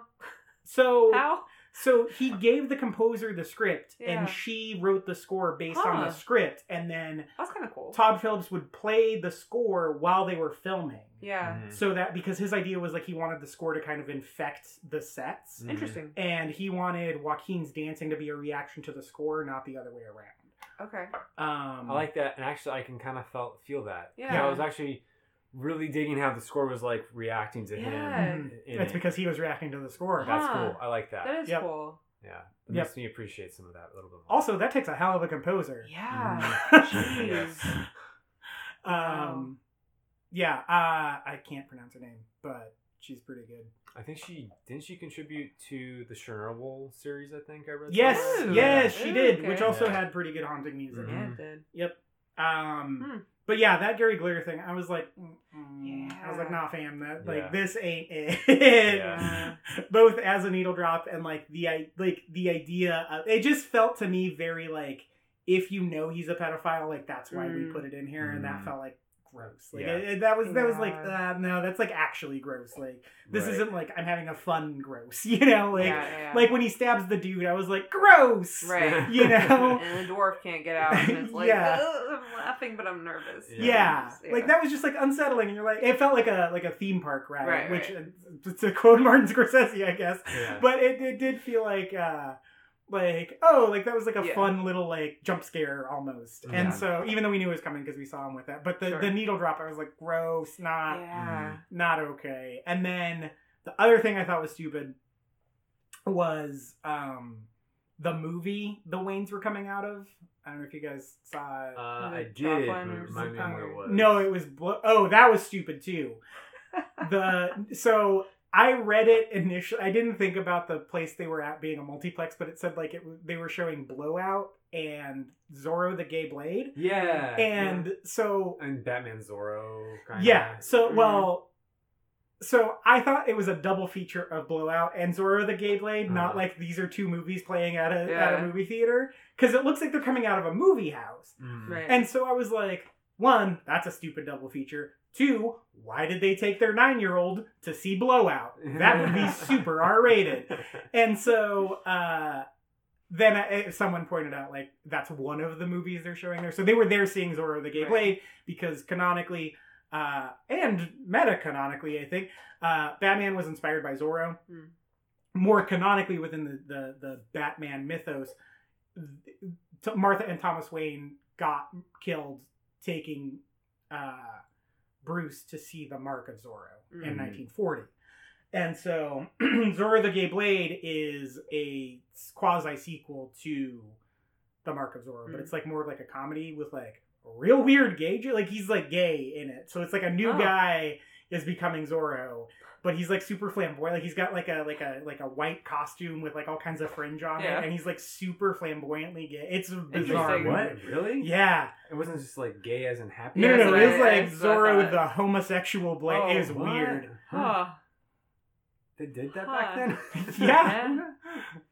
So How? so he gave the composer the script, Yeah. and she wrote the score based on the script, and then That's kind of cool. Todd Phillips would play the score while they were filming. Yeah. Mhm. So that because his idea was like he wanted the score to kind of infect the sets, Mhm. Interesting. and he wanted Joaquin's dancing to be a reaction to the score, not the other way around. Okay. Um, I like that, and actually, I can kind of felt feel that. Yeah. I was actually really digging how the score was like reacting to Yeah. him. Mhm. in it. because he was reacting to the score. Huh. that's cool. I like that. That is Yep. cool. yeah, it Yep. makes me appreciate some of that a little bit more. Also, that takes a hell of a composer. Yeah. Mhm. Yes. Jeez. Um, yeah, uh, I can't pronounce her name, but she's pretty good. I think she didn't she contribute to the Chernobyl series. I think I read. Yes. Ooh. yes, she Ooh, did, okay. which also Yeah. had pretty good haunting music. Mhm. Yeah, it did. Yep. Um, Hmm. But yeah, that Gary Glitter thing, I was like, mm-mm. I was like, Yeah. nah, fam, that Yeah. like this ain't it. Yeah. Both as a needle drop and like the i- like the idea of it just felt to me very like if you know he's a pedophile, like that's why we Mm. put it in here, and that Mm. felt like gross. Like Yeah. it- it- that was that was like Yeah. uh, no, that's like actually gross. Like this Right. isn't like I'm having a fun gross, you know? Like yeah, yeah. like when he stabs the dude, I was like gross, Right. You know? and the dwarf can't get out, and it's like, Yeah. I'm laughing, but I'm nervous. Yeah. Yeah. like that was just like unsettling, and you're like, it felt like a like a theme park ride, Right, which right. uh, to quote Martin Scorsese, I guess. Yeah. But it, it did feel like uh like oh like that was like a Yeah. fun little like jump scare almost, Yeah. and so even though we knew it was coming because we saw him with that, but the Sure. the needle drop, I was like gross, not Yeah. not okay. And then the other thing I thought was stupid was um the movie the Waynes were coming out of. I don't know if you guys saw it. Uh, I The did. top one but or Remind me something? what it was. No, it was blo- oh that was stupid too. The so I read it initially. I didn't think about the place they were at being a multiplex, but it said like it they were showing Blowout and Zorro the Gay Blade, Yeah. and so and Batman Zorro. Kind yeah. So Mhm. well, so I thought it was a double feature of Blowout and Zorro the Gay Blade, not Uh-huh. like these are two movies playing at a at a movie theater, because it looks like they're coming out of a movie house. Mm. Right. And so I was like, one, that's a stupid double feature. Two, why did they take their nine year old to see Blowout? That would be super R rated. And so uh, then I, someone pointed out, like, that's one of the movies they're showing there. So they were there seeing Zorro the Gay Blade because canonically, uh, and meta canonically, I think, uh, Batman was inspired by Zorro. Hmm. More canonically within the, the, the Batman mythos, Martha and Thomas Wayne got killed taking uh, Bruce to see the mark of Zorro in Mhm. 1940. And so Zorro the Gay Blade is a quasi sequel to The Mark of Zorro, but Mm. it's like more of like a comedy with like real weird gay, like he's like gay in it. So it's like a new Oh. guy is becoming Zorro, but he's like super flamboyant. Like he's got like a like a like a white costume with like all kinds of fringe on Yeah. it, and he's like super flamboyantly gay. It's bizarre. Interesting. What? Really? Yeah. It wasn't just like gay as in happy. No, no, Yeah, no. that's It was like that's Zorro the homosexual blade. Oh, it was what? weird. Huh. Huh. They did that Huh. back then. Yeah.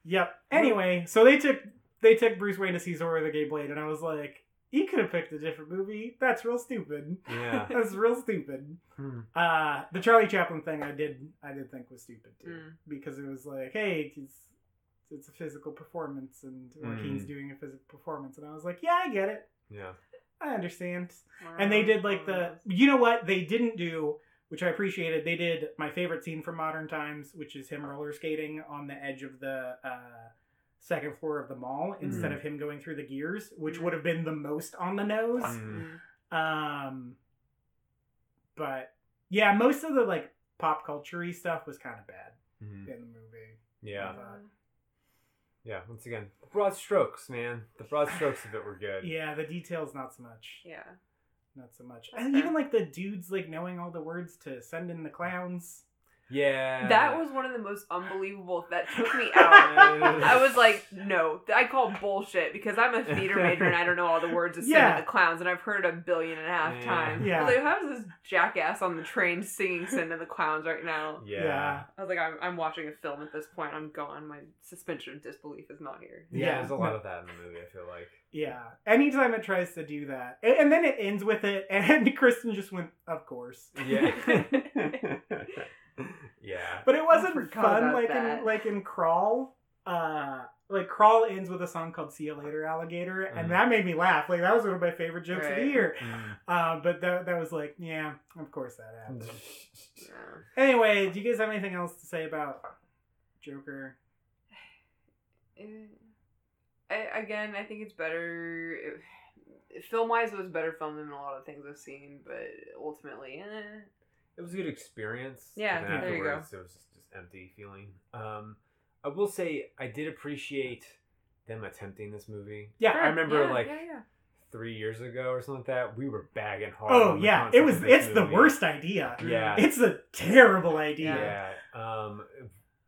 Yep. Anyway, so they took they took Bruce Wayne to see Zorro the Gay Blade, and I was like, you could have picked a different movie. That's real stupid. Yeah. That's real stupid. Hmm. Uh, the Charlie Chaplin thing, I did I did think was stupid too, Mm. because it was like, hey, it's it's a physical performance, and Joaquin's Mm. doing a physical performance, and I was like, yeah, I get it. Yeah. I understand. And they did like the you know what they didn't do, which I appreciated. They did my favorite scene from Modern Times, which is him roller skating on the edge of the uh, second floor of the mall instead Mhm. of him going through the gears, which Mhm. would have been the most on the nose. Mm. Mm. Um, but yeah, most of the like pop culture stuff was kind of bad Mhm. in the movie. Yeah. Yeah. Once again, the broad strokes, man. The broad strokes of it were good. Yeah, the details not so much. Yeah. Not so much. And even like the dudes like knowing all the words to send in the clowns. Yeah. That was one of the most unbelievable. That took me out. I was like, no, I call bullshit because I'm a theater major and I don't know all the words of Sin Yeah. and the Clowns, and I've heard it a billion and a half Yeah. times. Yeah. I was like, how's this jackass on the train singing Send in the Clowns right now? Yeah. Yeah. I was like, I'm, I'm watching a film at this point. I'm gone. My suspension of disbelief is not here. Yeah, Yeah. there's a lot of that in the movie. I feel like. Yeah. Anytime it tries to do that. And, and then it ends with it, and Kristen just went, of course. Yeah. Yeah. But it wasn't fun like that. in like in Crawl. Uh like Crawl ends with a song called "See You Later, Alligator," and that made me laugh. Like that was one of my favorite jokes of the year. Mm. Uh, but that that was like, yeah, of course that happened. Yeah. Anyway, do you guys have anything else to say about Joker? Eh, I, again, I think it's better. Film wise, it was better film than a lot of things I've seen, but ultimately, eh. it was a good experience. Yeah, but there you go. It was just, just empty feeling. Um, I will say I did appreciate them attempting this movie. Yeah. I remember yeah, like yeah, yeah. three years ago or something like that. We were bagging hard. Oh on yeah, concept it was. of this It's the worst idea. Yeah. It's a terrible idea. Yeah. Um,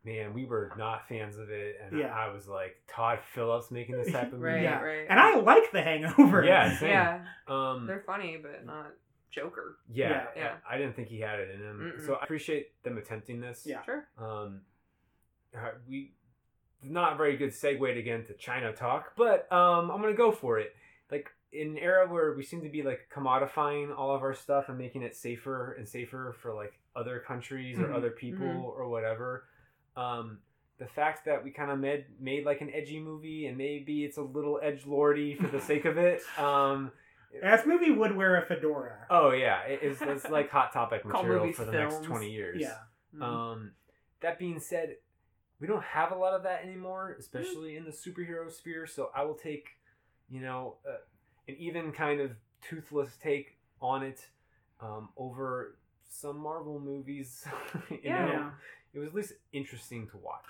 man, we were not fans of it, and Yeah. I was like, Todd Phillips making this type of movie. Right, Yeah. right. And I like The Hangover. Yeah, same. yeah, Um, they're funny, but not Joker. yeah, Yeah. I didn't think he had it in him. Mm-mm. So I appreciate them attempting this. Yeah. Sure. Um, uh, we not a very good segue to get into China talk, but um, I'm gonna go for it. Like in an era where we seem to be like commodifying all of our stuff and making it safer and safer for like other countries Mhm. or other people Mhm. or whatever. Um, the fact that we kind of made made like an edgy movie and maybe it's a little edge lordy for the sake of it. Um, This movie would wear a fedora. oh yeah, it, it's, it's like hot topic material for the films. next twenty years. Yeah. Mhm. Um, that being said, we don't have a lot of that anymore, especially in the superhero sphere. So I will take, you know, uh, an even kind of toothless take on it um, over some Marvel movies. you Yeah. know, Yeah. it was at least interesting to watch.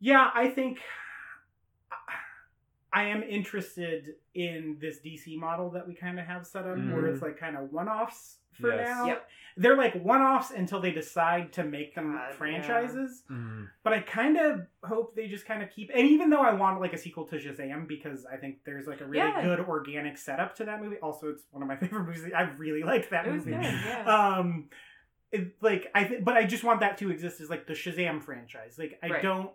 Yeah, I think I am interested in this DC model that we kind of have set up, where Mhm. it's like kind of one-offs for Yes. now. Yep. They're like one-offs until they decide to make them God, yeah. franchises. Mm. But I kind of hope they just kind of keep. And even though I want like a sequel to Shazam because I think there's like a really Yeah. good organic setup to that movie. Also, it's one of my favorite movies. I really liked that It was movie. good. Yeah. um it, like i th- but i just want that to exist as like the shazam franchise like i Right. don't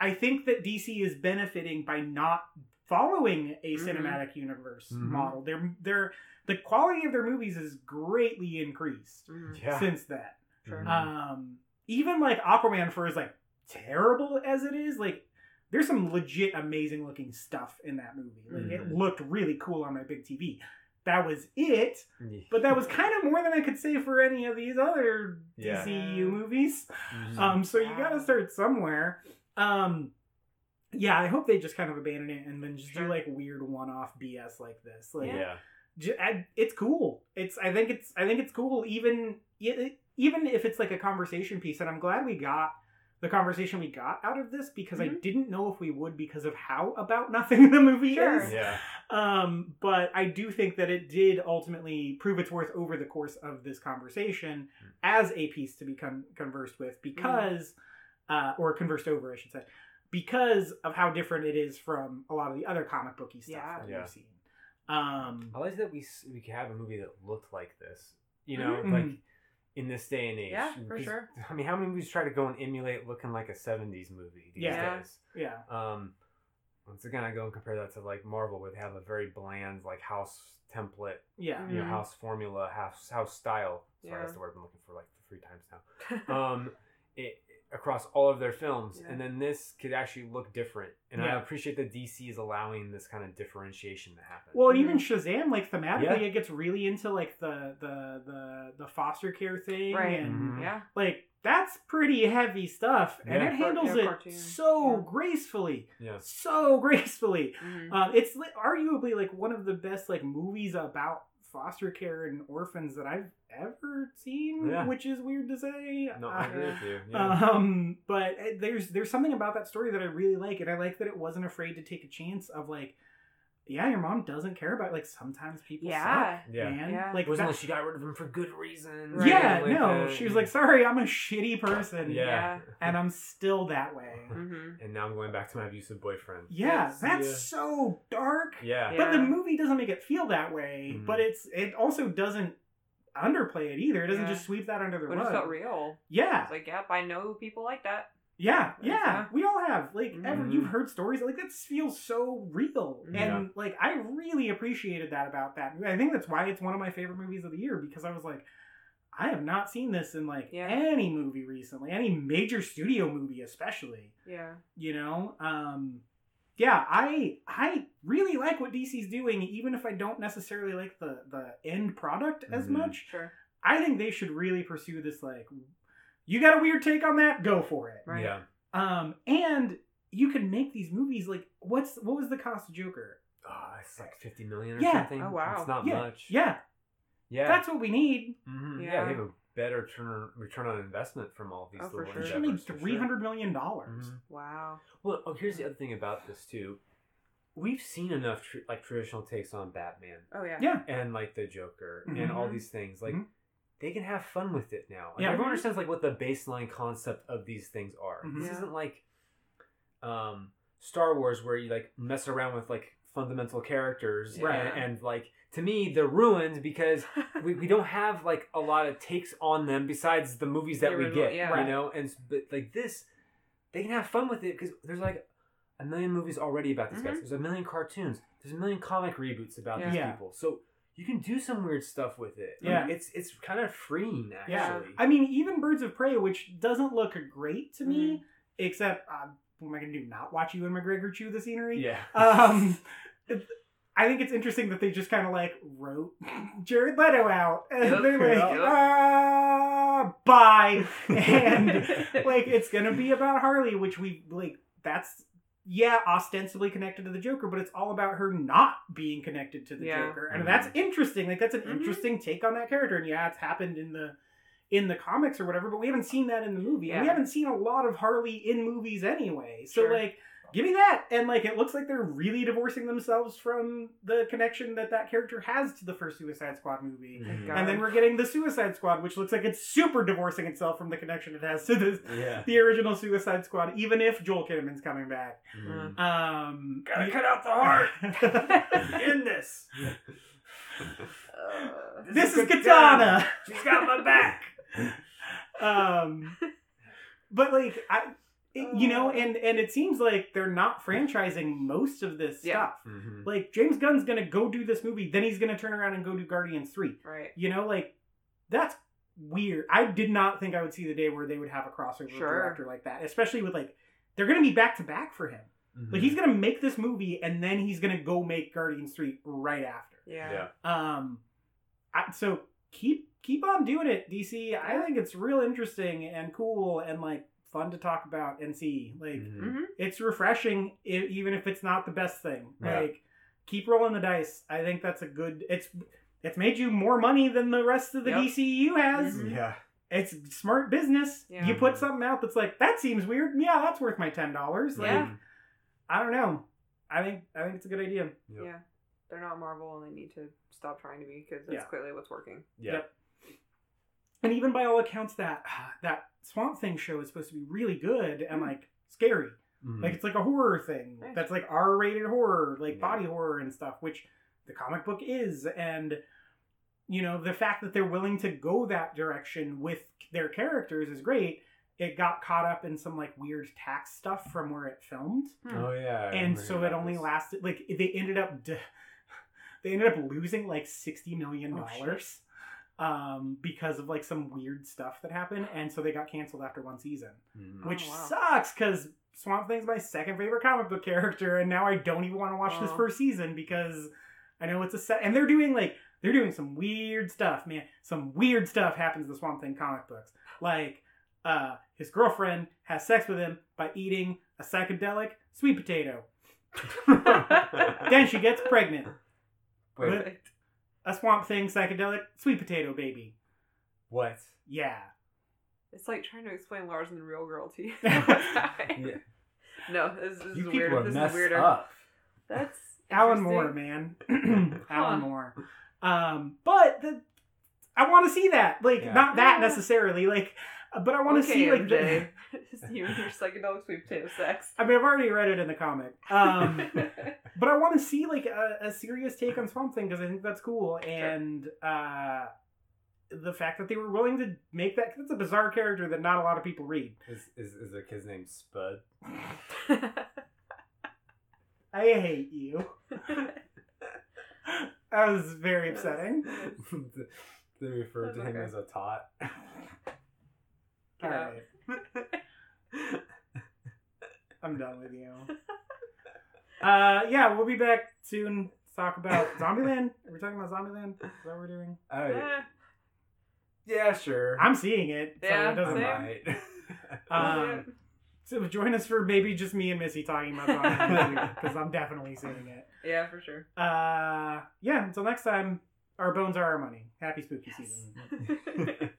i think that dc is benefiting by not following a Mhm. cinematic universe Mhm. model they're they're the quality of their movies is greatly increased Mhm. Yeah. since that Sure. Mhm. um even like aquaman for as like terrible as it is like there's some legit amazing looking stuff in that movie like it Mhm. looked really cool on my big tv that was it but that was kind of more than I could say for any of these other Yeah. DCU movies. Mhm. Um, so you got to start somewhere. Um, yeah, I hope they just kind of abandon it and then just Sure. do like weird one-off BS like this. Like, yeah. j- I- it's cool. It's I think it's I think it's cool even even if it's like a conversation piece. And I'm glad we got the conversation we got out of this because I Mhm. didn't know if we would because of how about nothing the movie Sure. is. Yeah. Um, but I do think that it did ultimately prove its worth over the course of this conversation Hmm. as a piece to be con- conversed with because, uh, or conversed over, I should say, because of how different it is from a lot of the other comic booky stuff Yeah. that Yeah. we've seen. Um, I like that we we could have a movie that looked like this. You know, Mhm. like in this day and age. Yeah, for 'Cause, sure. I mean, how many movies try to go and emulate looking like a '70s movie these Yeah. days? yeah, Um, once again, I go and compare that to like Marvel, where they have a very bland like house template, yeah, you know, Mhm. house formula, house house style. Sorry, Yeah. that's the word I've been looking for like three times now. Um, it, across all of their films, Yeah. and then this could actually look different. And I appreciate that DC is allowing this kind of differentiation to happen. Well, and even Shazam, like thematically, Yeah. it gets really into like the the the the foster care thing, Right. and Mhm. yeah. like that's pretty heavy stuff, and it handles Yeah, it cartoon. so Yeah. gracefully, yeah, so gracefully. Mhm. Um, it's li- arguably like one of the best like movies about foster care and orphans that I've ever seen, Yeah. which is weird to say. no, I agree with you. Yeah. um, but uh, there's there's something about that story that I really like, and I like that it wasn't afraid to take a chance of like, yeah, your mom doesn't care about like sometimes people Yeah. suck, Yeah. man. Yeah. Like it wasn't that- like she got rid of him for good reasons. Right. yeah, Like no, that. she was like, sorry, I'm a shitty person, yeah. Yeah. and I'm still that way. Mhm. And now I'm going back to my abusive boyfriend. Yeah, Yes. that's Yeah. so dark. Yeah. Yeah. But the movie doesn't make it feel that way. Mhm. But it's it also doesn't underplay it either. It doesn't Yeah. just sweep that under the But it rug. just felt real. Yeah, It's like, yep, I know people like that. Yeah, yeah, Yeah. We all have like Mhm. ever, you've heard stories like that feels so real, Yeah. and like I really appreciated that about that. I think that's why it's one of my favorite movies of the year because I was like, I have not seen this in like Yeah. any movie recently, any major studio movie especially. yeah. You know, um, yeah, I I really like what DC's doing, even if I don't necessarily like the the end product as Mhm. much. Sure. I think they should really pursue this. Like, you got a weird take on that? Go for it. Right. Yeah. Um, and you can make these movies like what's what was the cost of Joker? Oh, it's like fifty million or Yeah. something. Oh, wow. It's not yeah, much. yeah, Yeah. that's what we need. Mhm. Yeah. yeah. They have a better turn return on investment from all these Oh, for little sure. They should made endeavors, for three hundred million dollars. Mhm. Wow. Well, oh, here's the other thing about this too. We've seen enough tr- like traditional takes on Batman Oh yeah. Yeah, and like the Joker and all these things. Like Mhm. They can have fun with it now. Like, Yeah. everyone understands like what the baseline concept of these things are. Mhm. This Yeah. isn't like um, Star Wars where you like mess around with like fundamental characters Right. and, and like to me they're ruined because we, we don't have like a lot of takes on them besides the movies that The we original, get yeah. you Right. know and but like this they can have fun with it because there's like a million movies already about these guys Mhm. there's a million cartoons there's a million comic reboots about these Yeah. people so you can do some weird stuff with it Yeah. it's it's kind of freeing actually Yeah. I mean, even Birds of Prey, which doesn't look great to me, Mm-hmm. except uh, what am I going to do? Not watch Ewan McGregor chew the scenery? yeah Um, I think it's interesting that they just kind of like wrote Jared Leto out, and Yep, they're like, yep. ah, bye, and like it's gonna be about Harley, which we like. That's yeah, ostensibly connected to the Joker, but it's all about her not being connected to the Yeah. Joker, and Mhm. that's interesting. Like that's an Mhm. interesting take on that character, and yeah, it's happened in the in the comics or whatever, but we haven't seen that in the movie. And we haven't seen a lot of Harley in movies anyway. So Sure. like give me that! And like it looks like they're really divorcing themselves from the connection that that character has to the first suicide squad movie. Mhm. And then we're getting the suicide squad which looks like it's super divorcing itself from the connection it has to the, yeah. the original suicide squad even if joel kinnaman's coming back. Mhm. um Gotta you- cut out the heart! In this! Uh, this is katana! she's got my back! Um but like i it- you know and and it seems like they're not franchising most of this Yeah. stuff Mhm. like james gunn's gonna go do this movie then he's gonna turn around and go do guardians 3 right. you know like that's weird i did not think i would see the day where they would have a crossover Sure. director like that especially with like they're gonna be back to back for him Mhm. like he's gonna make this movie and then he's gonna go make guardians 3 right after Yeah. yeah um I, so keep keep on doing it dc i think it's real interesting and cool and like fun to talk about and see like Mhm. Mm-hmm. it's refreshing i even if it's not the best thing Yeah. like keep rolling the dice i think that's a good it's it's made you more money than the rest of the Yep. dcu has Mhm. yeah it's smart business Yeah. you put something out that's like that seems weird yeah that's worth my ten dollars like Yeah. i don't know i think i think it's a good idea Yep. Yeah. They're not Marvel and they need to stop trying to be because that's Yeah. clearly what's working. yeah Yep. and even by all accounts that that swamp thing show is supposed to be really good and Mm. like scary Mhm. like it's like a horror thing Nice. that's like r-rated horror like Yeah. body horror and stuff which the comic book is and you know the fact that they're willing to go that direction with their characters is great it got caught up in some like weird tax stuff from where it filmed oh yeah I and so it only this. lasted like they ended up d- they ended up losing like 60 million Oh, shit. dollars um because of like some weird stuff that happened and so they got canceled after one season. Oh, which wow. sucks because Swamp Thing's my second favorite comic book character, and now I don't even want to watch this Oh. first season because I know it's a set. And they're doing like they're doing some weird stuff, man. Some weird stuff happens in the Swamp Thing comic books, like uh, his girlfriend has sex with him by eating a psychedelic sweet potato. then she gets pregnant. Wait, With a Swamp Thing psychedelic sweet potato baby. what Yeah. It's like trying to explain Lars and the real girl to you. Yeah. No, this, this you is people weird. are This messed is weirder. up That's Alan. Moore, man. Huh. Alan Moore. Um, but the, I want to see that. Like, Yeah. not that Yeah. necessarily. Like, but I want to okay, see like the. You and your psychedelic sweet potato sex. I mean, I've already read it in the comic. Um, but I want to see like a, a serious take on Swamp Thing because I think that's cool, and uh, the fact that they were willing to make that that's a bizarre character that not a lot of people read. is is is the kid's name Spud I hate you. That was very upsetting. They referred to him okay. as a tot. All Yeah. I'm done with you. Uh, yeah, we'll be back soon to talk about Zombieland. Are we talking about Zombieland? Is that what we're doing? Oh, Eh, yeah, sure. I'm seeing it, so Yeah, it doesn't same. matter. Um, so join us for maybe just me and Missy talking about Zombieland because I'm definitely seeing it. yeah, for sure. Uh, yeah. Until next time, our bones are our money. Happy spooky Yes. season.